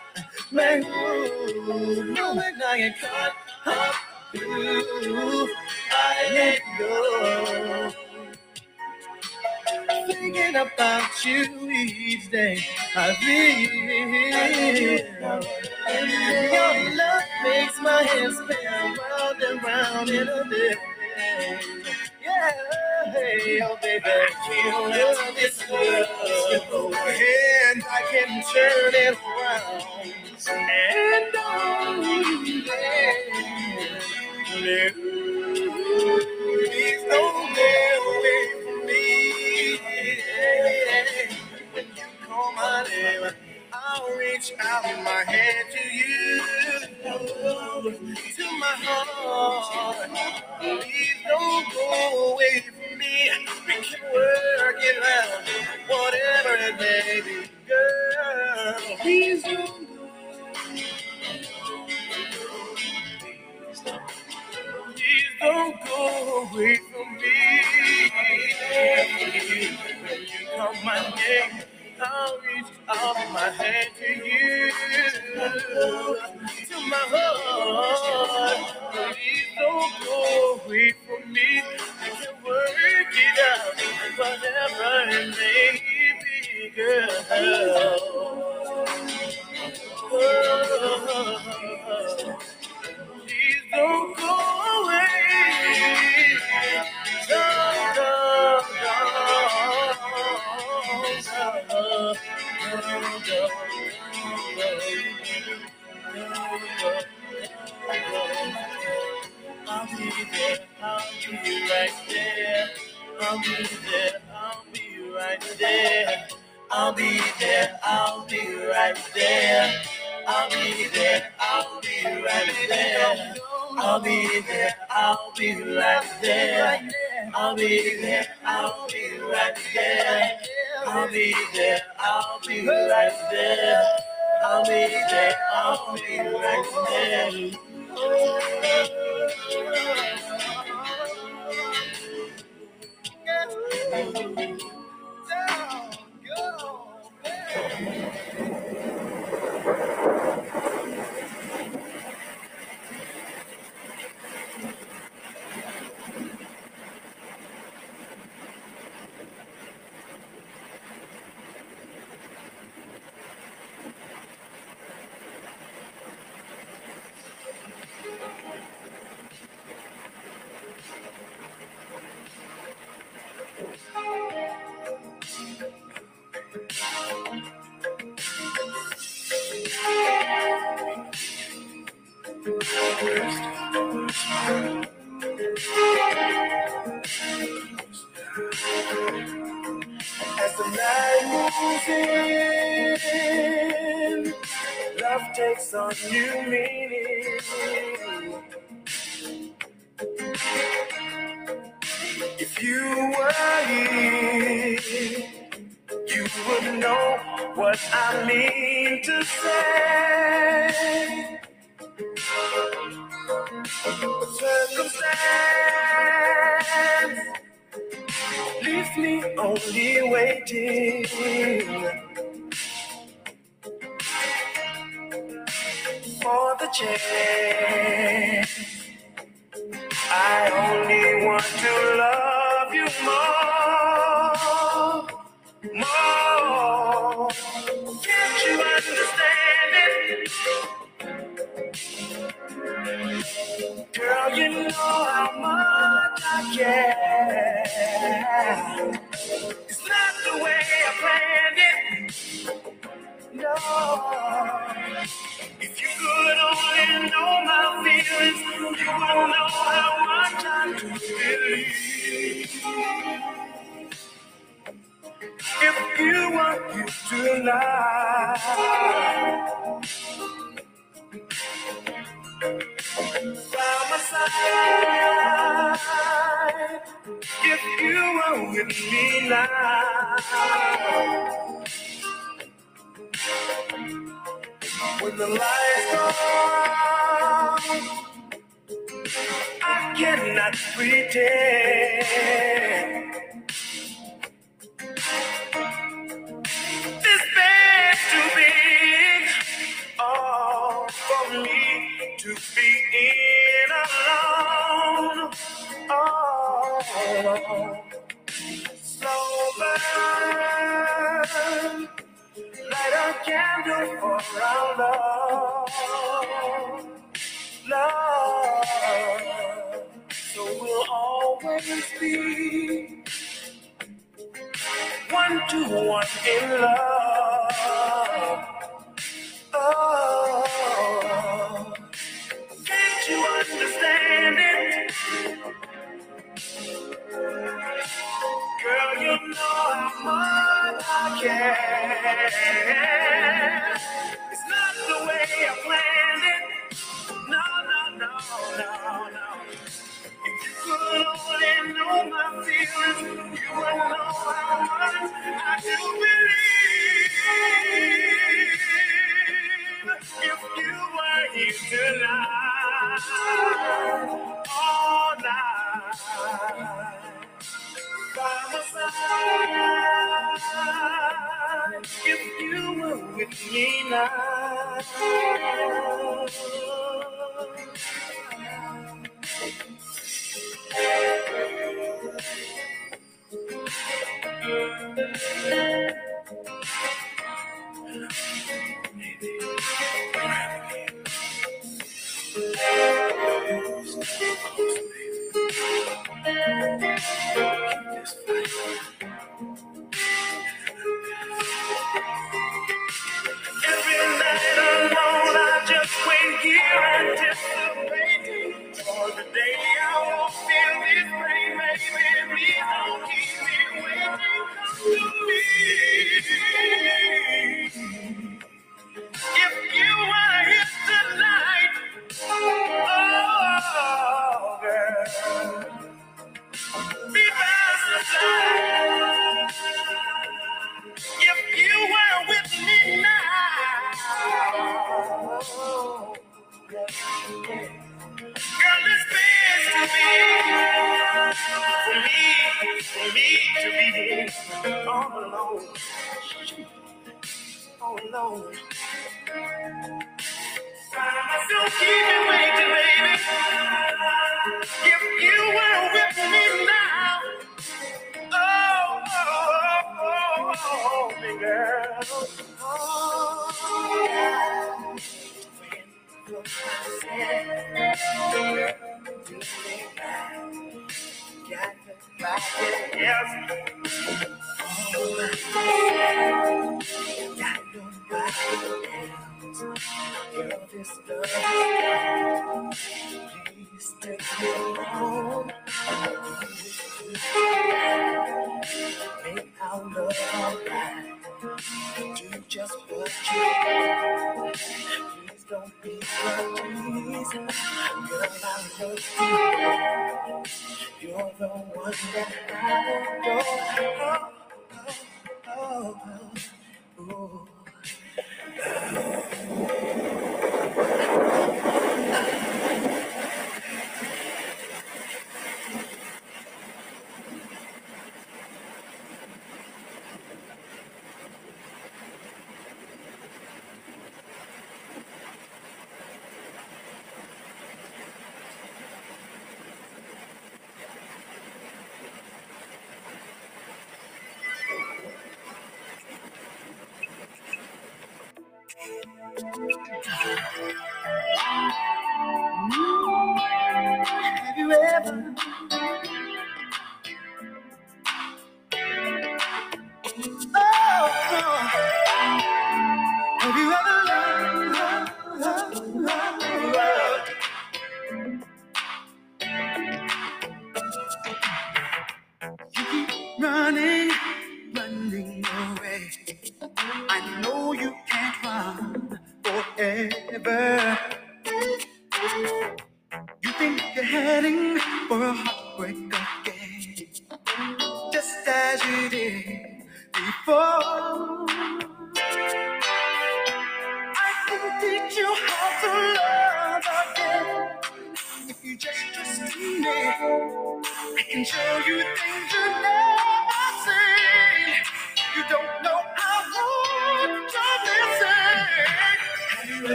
man, ooh, but when I get caught up, ooh, I let go. Thinking about you each day, I feel. Your love makes my head spin round and round in a day. Yeah, oh baby, this and I can turn it around. And please don't go away from me. When you call my name, I'll reach out my hand to you, to my heart. Please don't go away from me. We can work it out, whatever it may be, girl. Please don't Please don't go away from me. When you call my name, I'll reach out my hand to you, to my heart. Please don't go away from me. We can work it out, whatever it may be, girl. Oh. Please don't go away. Don't, don't, don't, I'll be there, I'll be right there. I'll be there, I'll be right there. I'll be there, I'll be right there. I'll be there, I'll be right there. I'll be there, I'll be right there. I'll be there, I'll be right there. I'll be there, I'll be right there. I'll be there, I'll be right there. Always be one to one in love.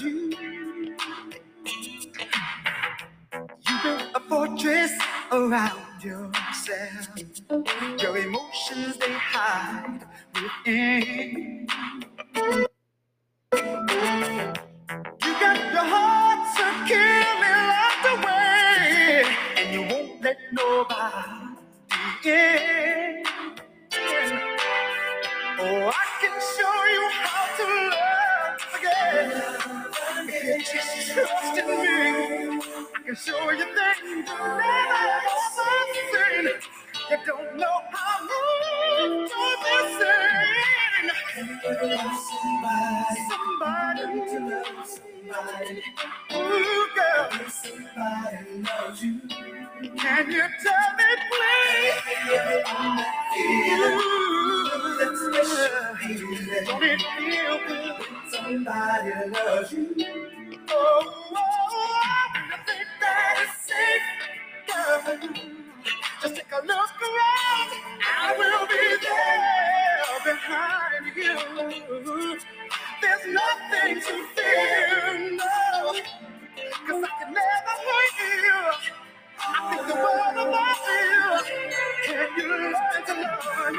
You. You built a fortress around yourself. Your emotions they hide within. You got your heart securely locked away, and you won't let nobody in. Oh, I can show you how to love again. Just trust in me, I can show you things you never ever seen. You don't know how much you're missing. Somebody, somebody. Ooh, girl, somebody you. Can you tell me, please? Don't it feel good somebody loves you? Just take a look around. I will be there behind you. There's nothing to fear. Cause I can never hurt you. I think the world you. Can you to love me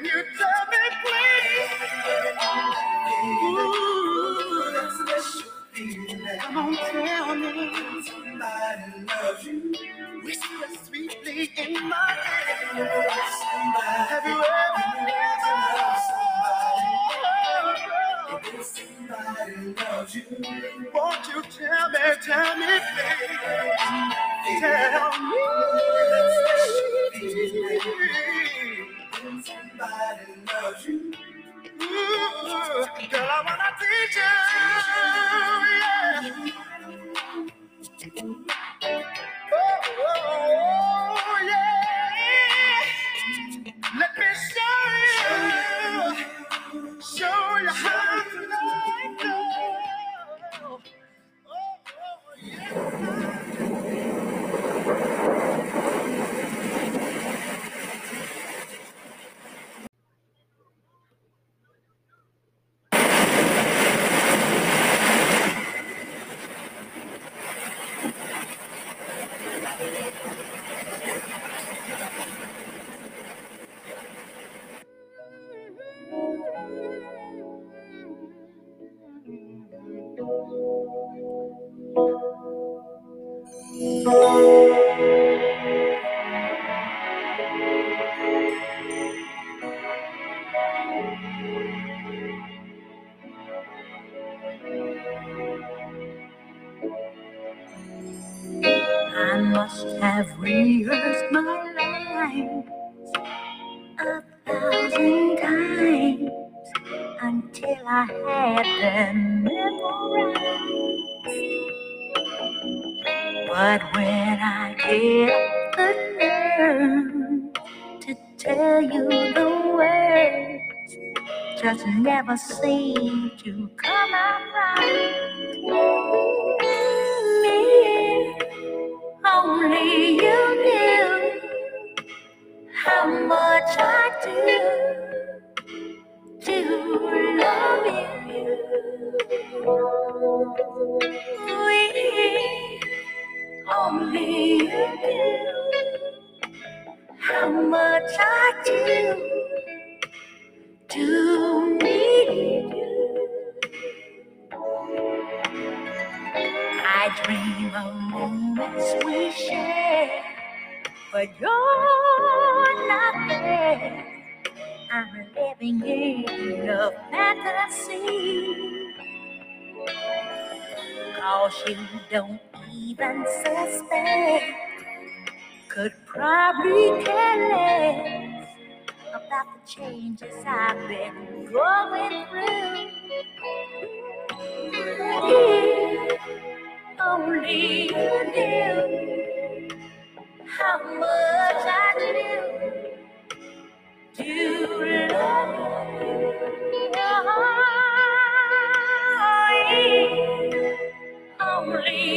Can you tell me, please? Ooh, that special feeling. Come on, tell me somebody loves you. Whisper sweetly in my ear. Have you ever, ever somebody loves you? Won't you tell me, tell me, baby? Tell me. Loves you. Ooh, girl, I wanna teach you. Yeah. Oh, yeah. Let me show you, show you how. sim changes I've been going through. If only you knew how much I do, do love you. Oh, if only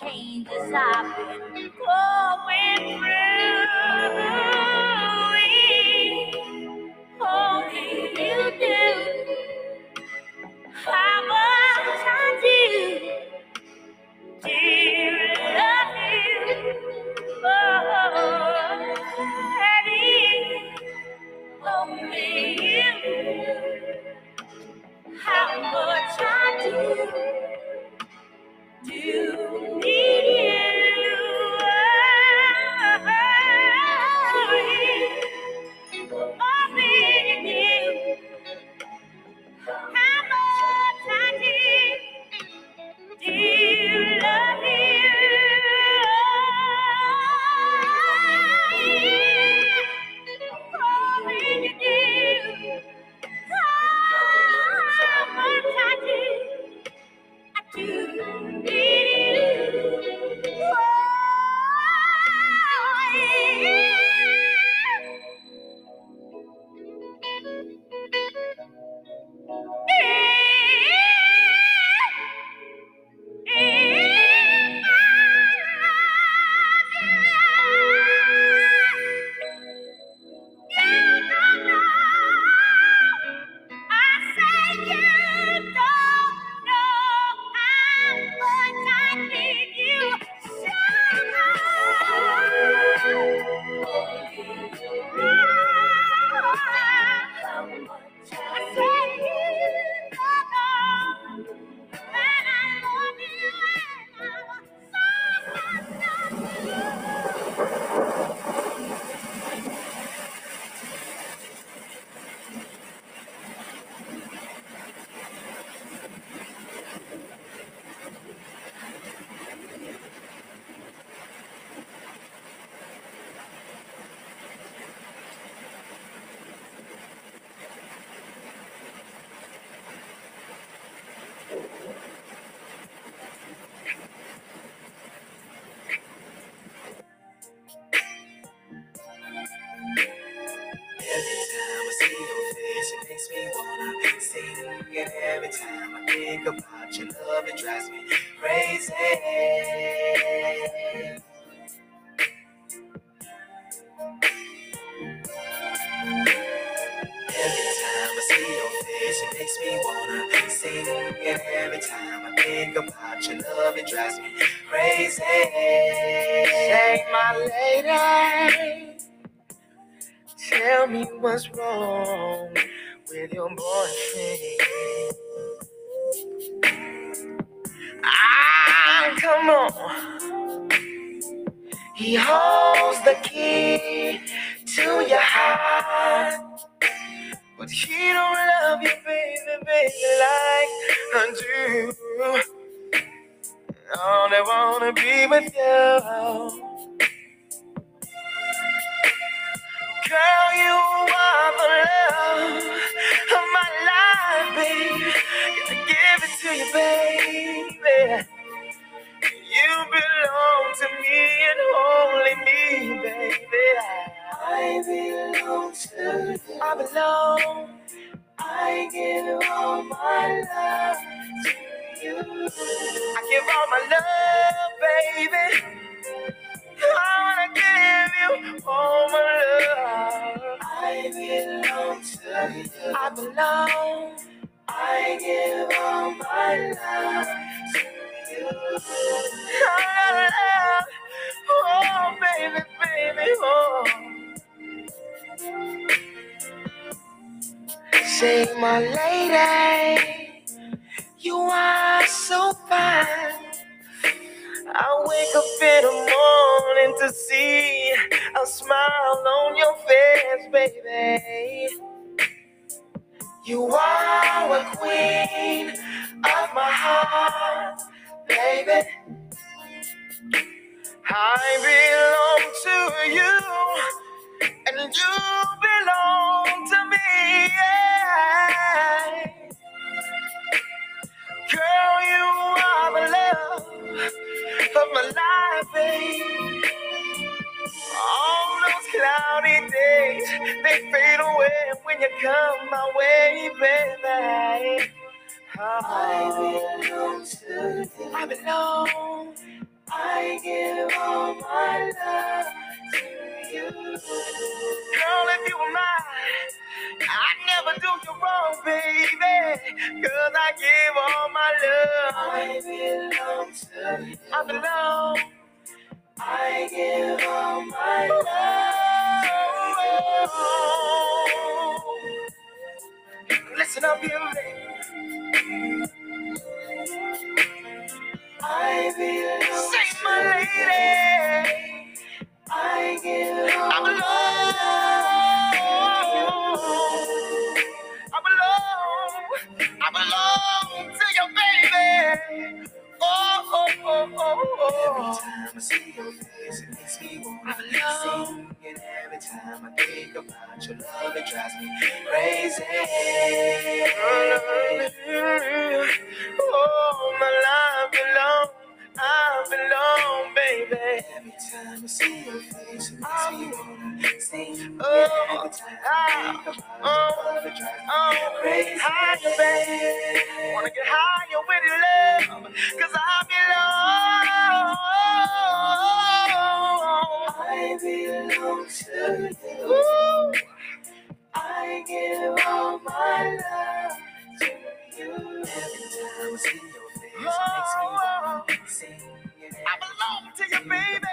change the uh, side. time I think about your love, it drives me crazy. Oh, my life belongs. I belong, baby. Every time I see your face, it makes me wanna sing. Oh, every time I ah, think about oh. love, it drives oh. me crazy. Higher, baby. Wanna get higher with your love, cause I belong. I belong to you. I give all my love to you. Every time I see your face, oh, sing. I belong to you, baby.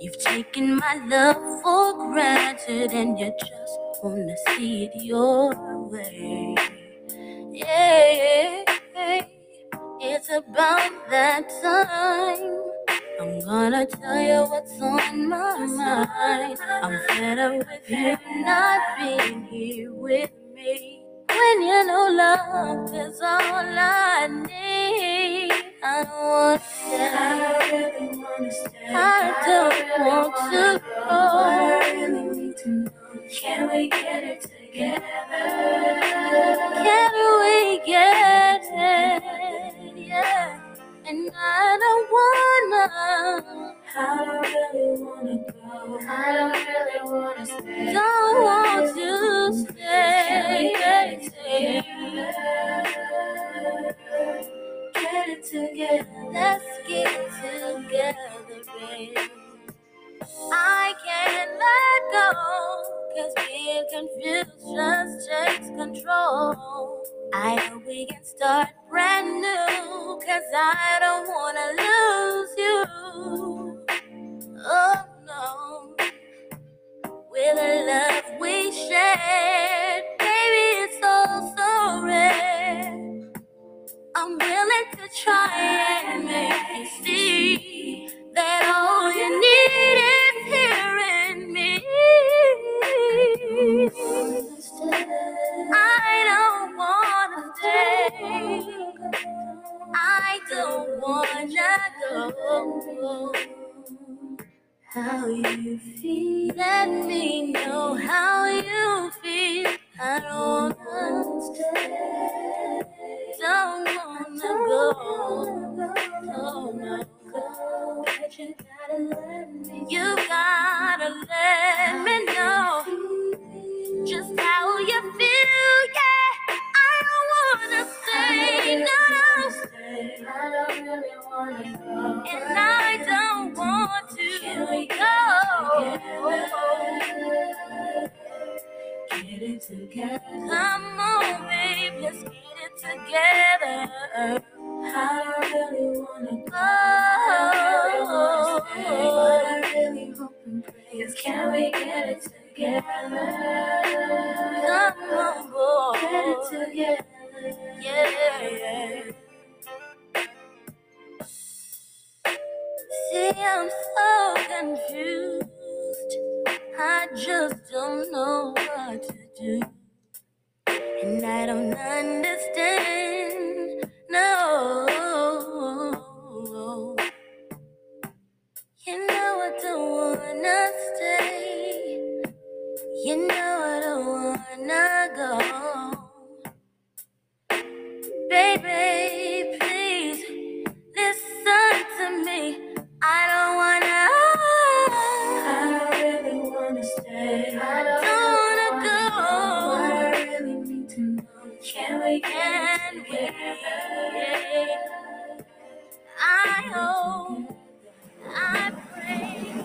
You've taken my love for granted and you just wanna see it your way. Yeah, it's about that time. I'm gonna tell you what's on my mind. I'm fed up with you not being here with me. When you know love is all I need. I don't want to stay. I really want to stay. I don't want to go. I really need to know. Can we get it together? Can we get it? Yeah. And I don't wanna. I don't really wanna go. I don't really wanna stay. Don't want to stay. it together. Get it together. Let's get it together, babe. I can't let go. Cause being confused just takes control. I hope we can start brand new. Cause I don't wanna lose you. Oh no. With the love we shared, baby, it's all so rare. I'm willing to try and make you see that all you need is here in me. I don't wanna stay. I don't wanna go. How you feel? Let me know how you feel. I don't wanna stay. Don't wanna go. Don't. But you gotta let me. You gotta let me know just how you feel. Yeah, I don't wanna stay. No, I don't really wanna go. And I don't want to go. Get it. Come on, babe, let's get it together. I really wanna go. But I really hope and pray is can we get it together? Come on, boy. Get it together. Yeah. See, I'm so confused. I just don't know what to do. And I don't understand. No. You know I don't wanna stay. You know I don't wanna go. Baby, please listen to me. I don't wanna. I don't wanna go. I really need to know. Can we we? I hope. I pray.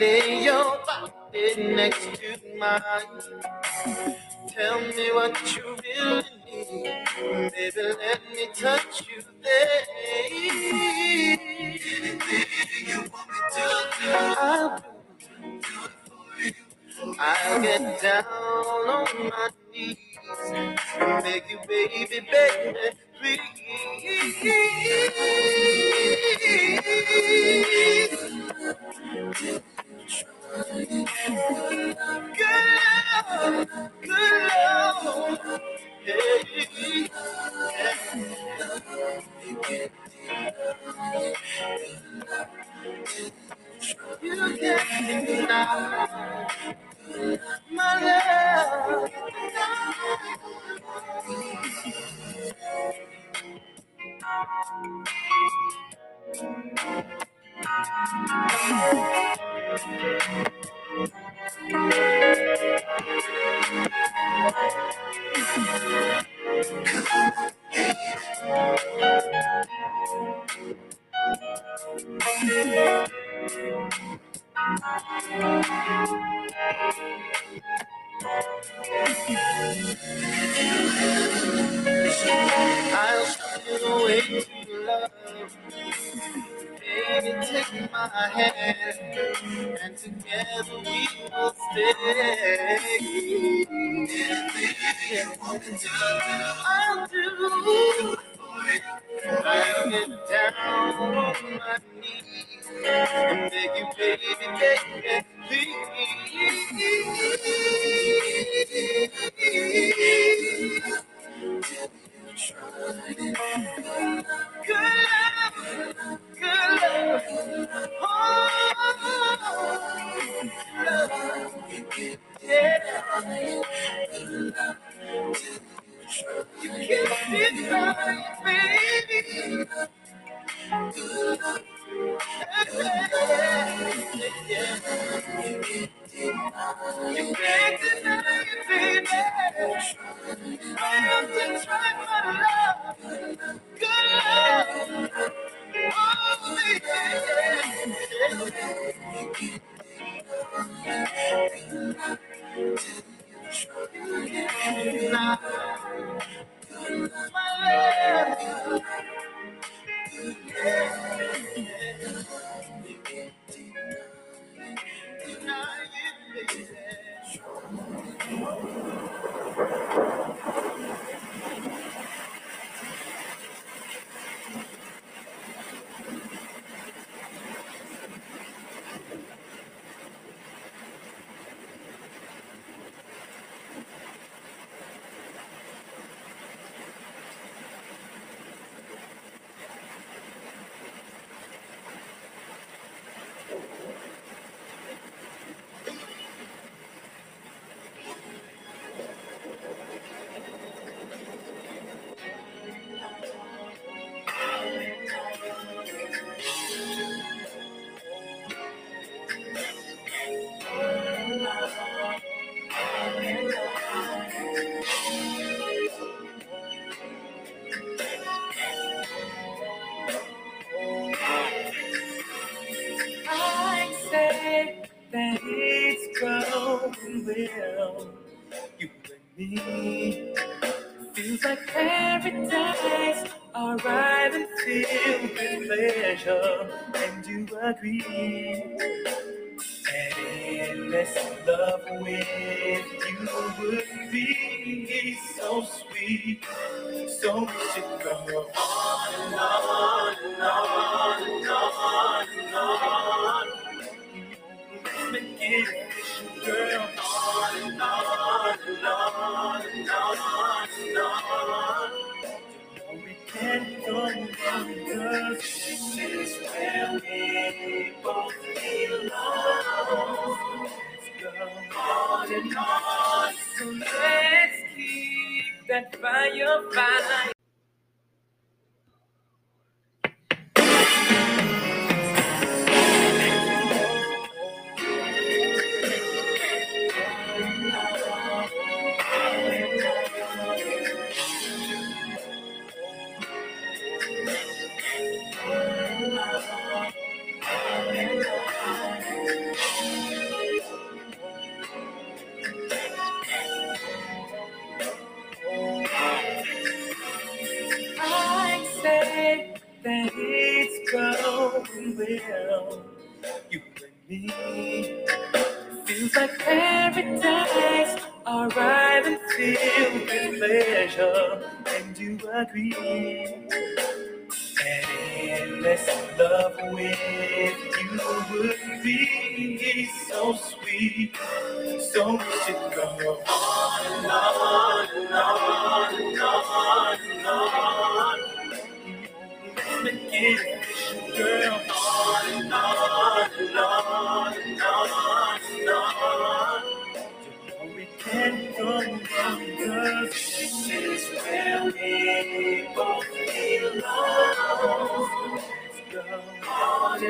Lay your body next to mine. Tell me what you really need. Baby, let me touch you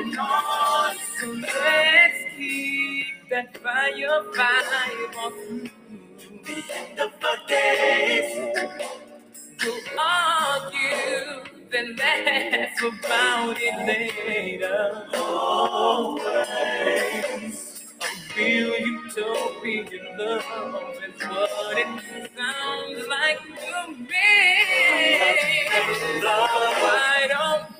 burning. So let's keep that fire fire on. The end of our days. We'll argue, then laugh about it later. Always. A real utopian love is what it sounds like to me. Why don't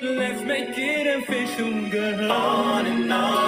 Let's make it official, girl. On and on.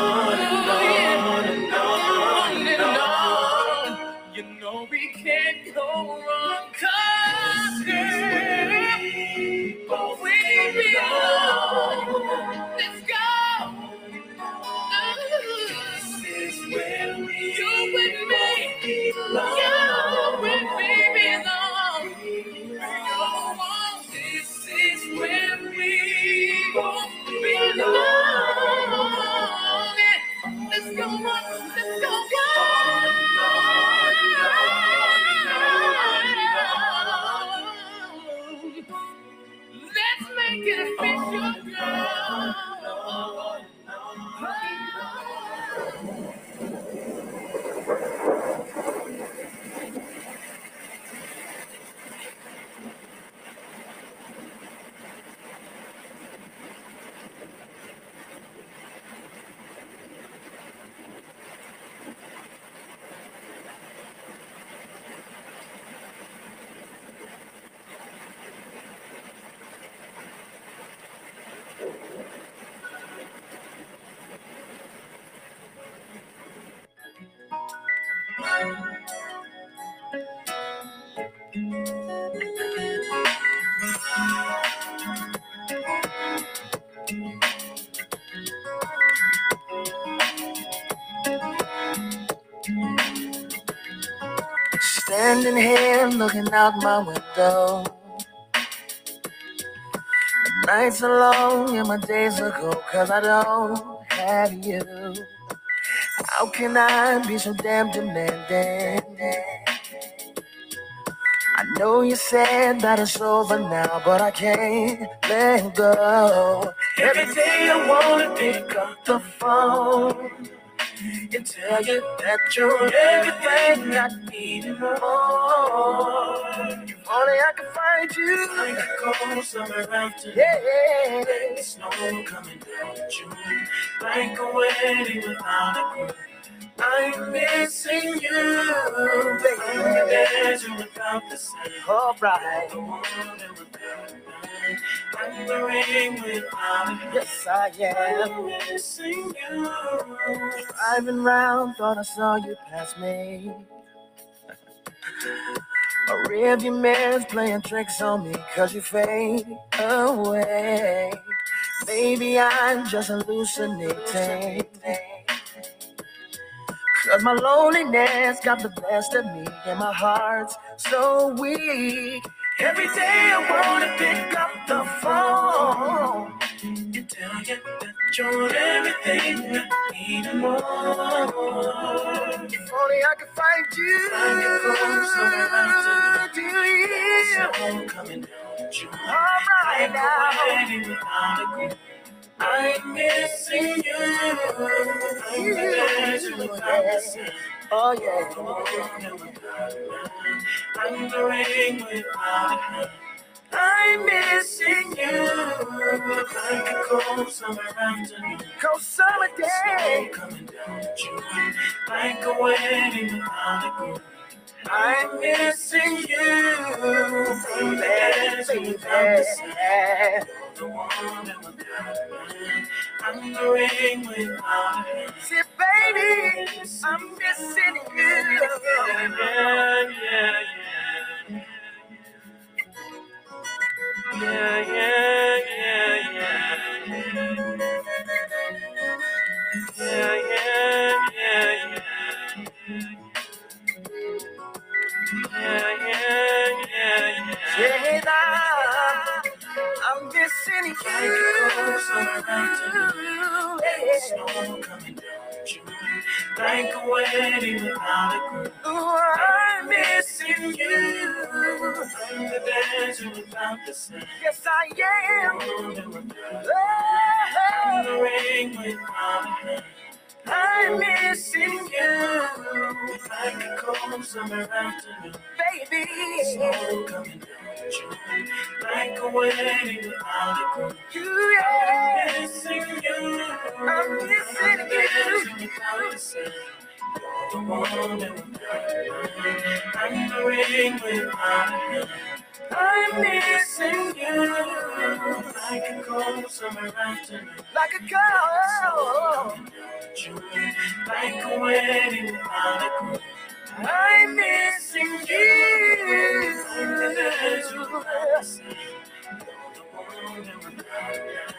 Out my window. The nights are long and my days are cold cause I don't have you. How can I be so damn demanding? I know you said that it's over now, but I can't let go. Every day I wanna pick up the phone and tell you that you're everything I need and more. If only I could find you. I could go somewhere after Yeah. the snow coming down in June, like a wedding without a groom. I'm missing you, baby. I'm the desert without the sun. Alright. The woman without a man. I'm the ring without Yes, I am. I'm missing you. Driving round, thought I saw you pass me. A rearview mirror's playing tricks on me cause you fade away. Maybe I'm just hallucinating. Cause my loneliness got the best of me and my heart's so weak. Every day I wanna pick up the phone. and tell you that you're everything I need and more. If only I could find you. Do you? Snow coming down in June. Alright now. Wedding without a groom. I'm missing you. Oh, I'm the desert without. Oh yeah. woman without a man. I'm the ring without a hand. I'm missing you. I could go somewhere afternoon. Cause summer Snow day. coming down in June. Like a wedding without a groom. I'm missing you. I'm the desert without the sun. The woman without a man. I'm the ring without a hand. See, baby, I'm missing you. Yeah, yeah, yeah. Yeah, yeah, yeah, yeah. Yeah, yeah, Yeah, yeah, yeah, yeah. Say that I'm missing you. Yeah. Snow coming down June, like a wedding without a groom. I'm missing you. I'm the desert without the sun. Yes, I am. A Oh, ring without a hand. I'm missing you, I could go somewhere afternoon. baby. Snow coming down in June, like a wedding without a groom. You, yeah. I'm missing you. I'm missing the you. desert without the sun. The woman without a man. I'm the ring without a hand. I'm missing you I could go somewhere afternoon. like a girl. Like a wedding a groom. I'm missing you.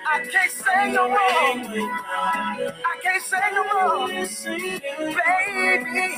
I can't say no more. I can't say no more, baby.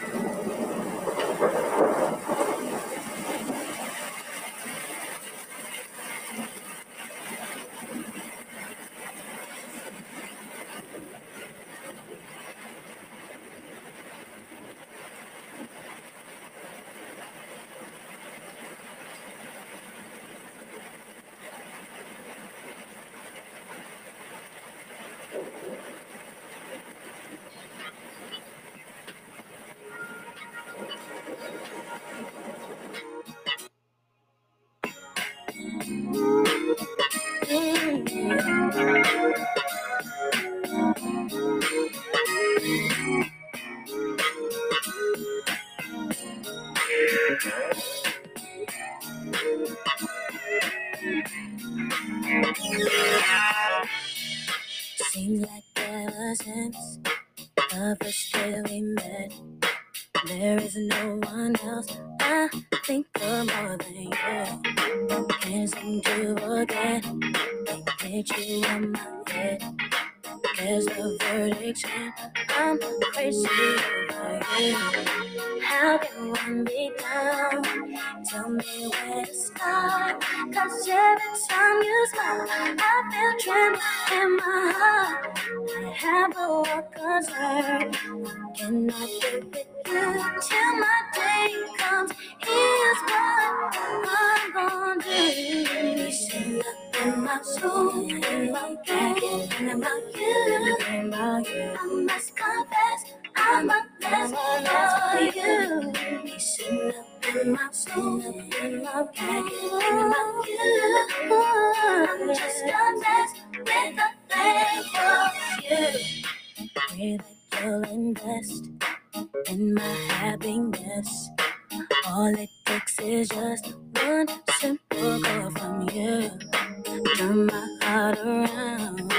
In my soul, in my bag, and about you, about you. I must confess, I'm a mess for you. Listen up in my soul, in my bag, and about you. I'm just a mess with a thing for you. Pray that you'll invest in my happiness. All it takes is just one simple call from you. Turn my heart around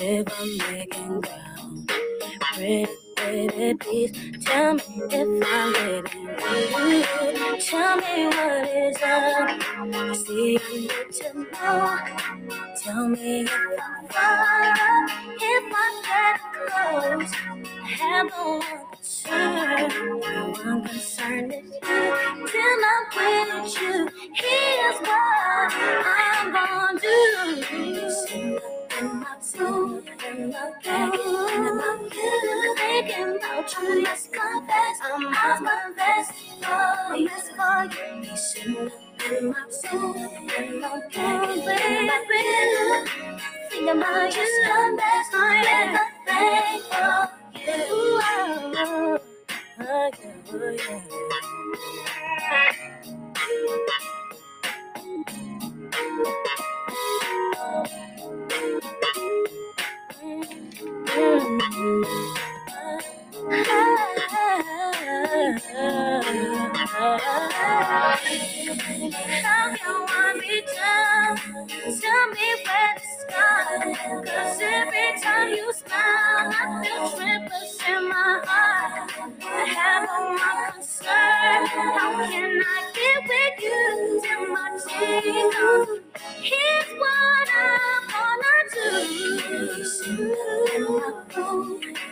if I'm making ground. Pretty baby, please tell me if I'm getting you. Tell me what is up. See, I need to know. Tell me if I'm far, if I'm getting close. I have no one concern. No one concern is you. Till I'm with you. Here's what I'm gonna do. My bag, about you. Thinking about you. I'm you. You. Up in my soul, in my baby. Think about you, the best, my best thing for you. How can? Tell me where every time you smile, I feel in my heart. I have no one concern. How can I get with you my day? Here's what I'm gonna do. My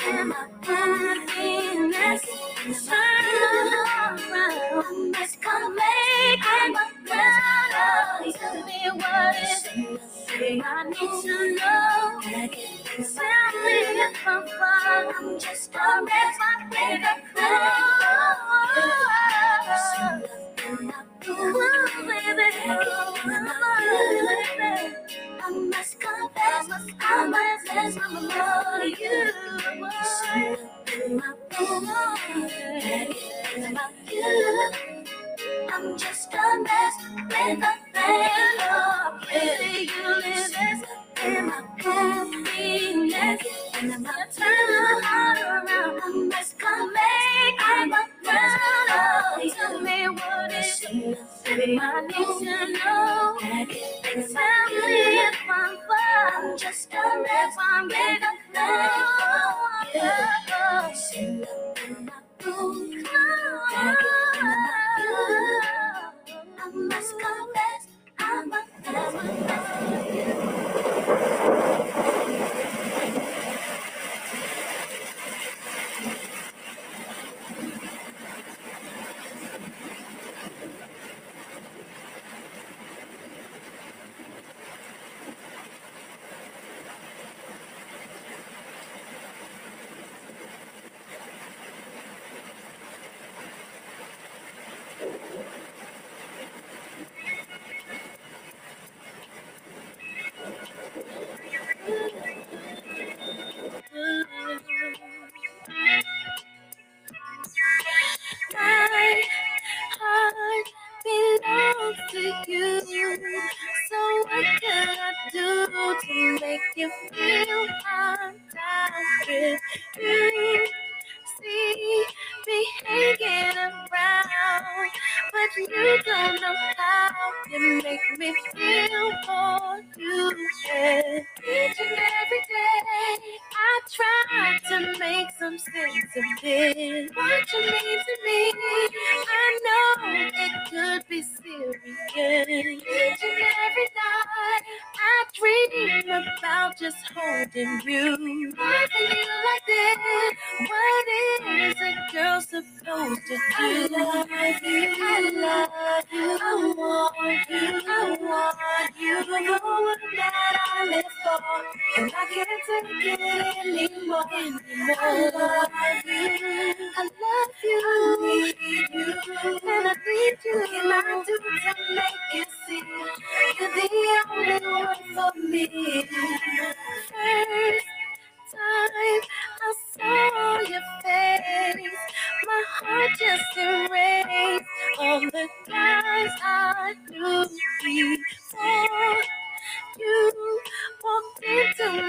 And my happiness. I must come make my plan. Tell me what is it I need to know. Tell me if I'm fine. I'm just a mess with a clown. Ooh, baby, baby. Must confess, I must confess, I'm for you. In my room, thinking about you. I'm just a mess with a thing of pretty you live in my happiness. And I'm gonna turn around. I must come make I'm a proud. Tell me what is it I need to know. If I'm. I'm just a mess. I'm big I must confess, I'm a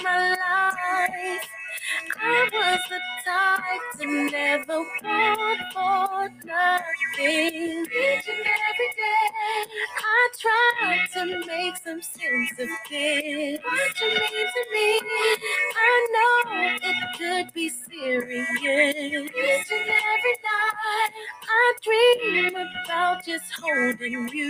my life. I was the type to never want for nothing. Each and every day, I tried to make some sense of it. What you mean to me, I know it could be serious. Each and every night, I dream about just holding you.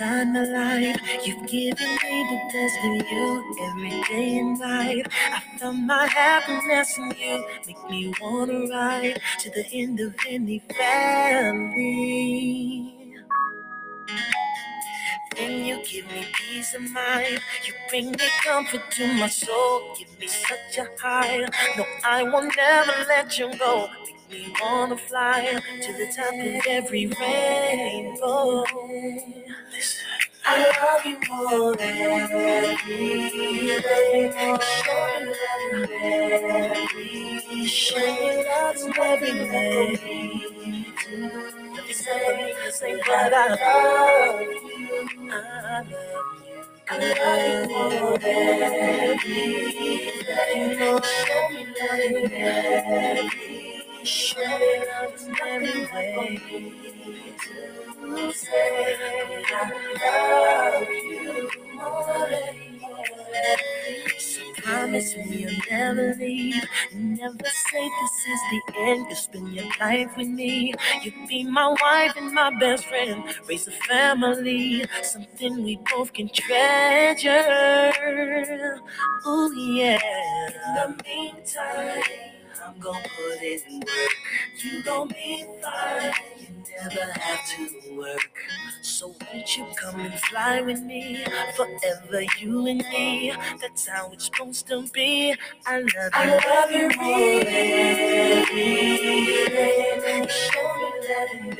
Inside my life, you've given me the best of you every day and night. I found my happiness in you, make me wanna ride to the end of any valley. Then you give me peace of mind. You bring me comfort to my soul. Give me such a high. No, I will never let you go. Me wanna fly to the top of every rainbow. I love you more than everything. Show me love every Show every day. Say, say, but I love you. I love you. I love you more than everything. Show me love every way. To say I love you more so promise me you'll never leave. Never say this is the end. You'll spend your life with me. You'll be my wife and my best friend. Raise a family, something we both can treasure. Oh yeah. In the meantime, I'm gonna put it in work. You gon' be fine. You never have to work. So won't you come and fly with me? Forever you and me. That's how it's supposed to be. I love you. I love you more than everything. Show me that in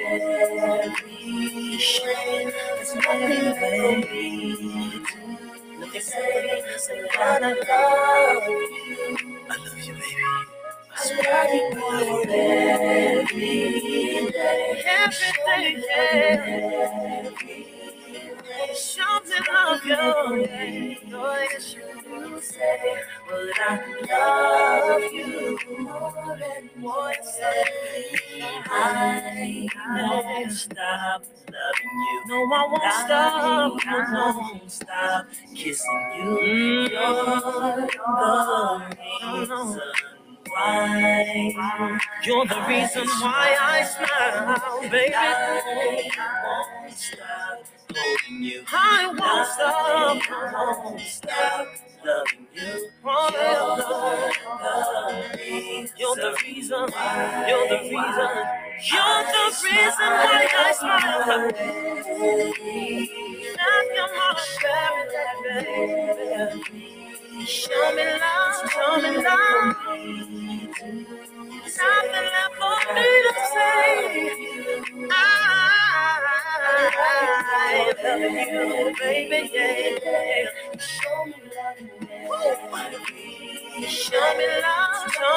every shade. There's nothing. Nothing say, say that I love you. I love you, baby. More than every day. Every day, yeah. Show me love you. Oh, yes, you say, but I love you more than once. I won't stop loving you. No, I won't stop. You're the You're the reason why I smile, baby. I won't stop holding you. I won't stop. I won't stop loving you. You're the reason. You're the reason. You're the reason why I smile. Show me love, show me love. Show me love, show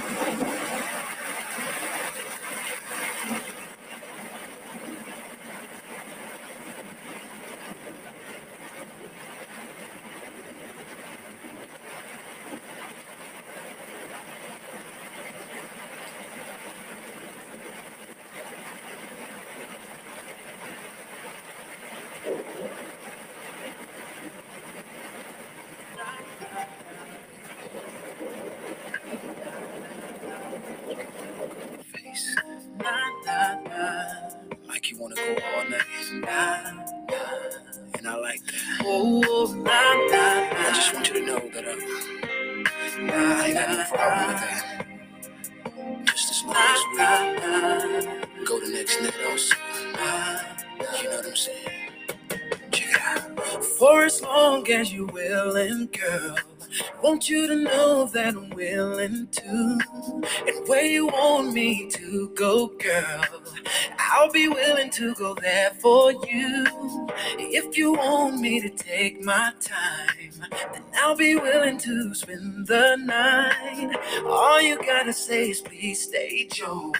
then I'll be willing to spend the night. All you gotta say is please stay, Joe.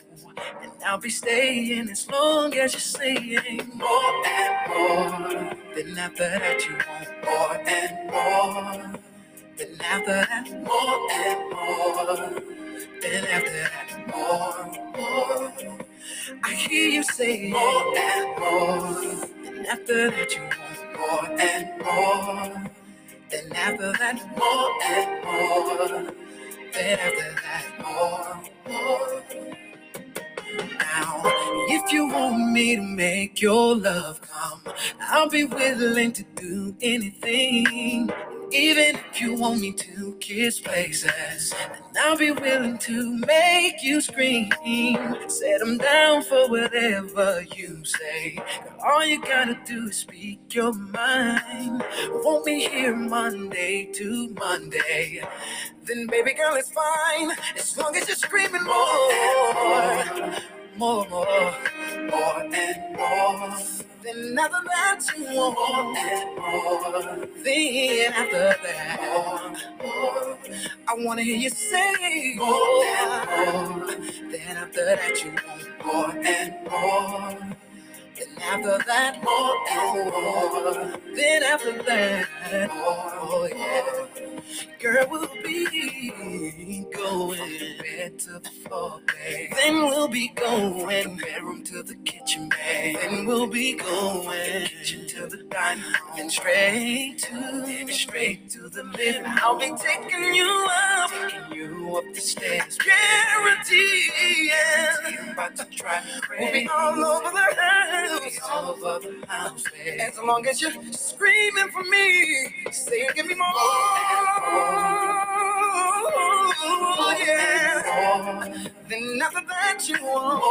And I'll be staying as long as you're saying more and more. Then after that, you want more and more. Then after that, more and more. Then after that, more, more. I hear you say more and more. And after that, you want more and more. Then after that, more and more. Then after that, more, more. Now, if you want me to make your love come, I'll be willing to do anything. Even if you want me to kiss places, then I'll be willing to make you scream. Said I'm down for whatever you say. All you gotta do is speak your mind. Want me here Monday to Monday? Then baby girl, it's fine as long as you're screaming more, more, more, more and more. Then after that you want more and more. Then after that, more, more. I wanna hear you say more and more. Then after that you want more and more. Oh, then after that, more and more. Then after that, more, yeah. Girl, we'll be going bed to the floor, babe. Then we'll be going from the bedroom to the kitchen, babe. Then we'll be going kitchen to the dining room. Then straight to, straight to the living. I'll be taking you up, taking you up the stairs. Guarantee, yeah. I'm about to you. We'll be all over the house, As long as you're screaming for me, say give me more. Oh, yeah. Then after that you want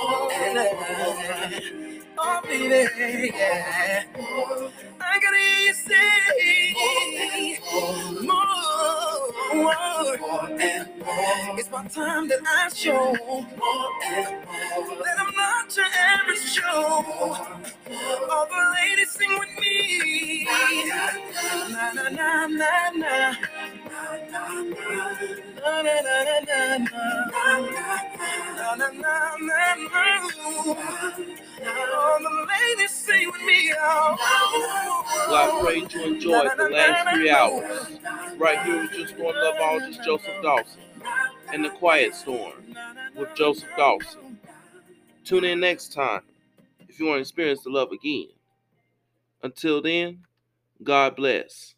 Oh, baby, yeah. I gotta say more, more. It's my time that I show that I'm not your average show. All the ladies sing with me. Na na na na na. Na na na All I pray you enjoyed the last three hours. Right here with just one loveologist, Joseph Dawson, and the Quiet Storm with Joseph Dawson. Tune in next time if you want to experience the love again. Until then, God bless.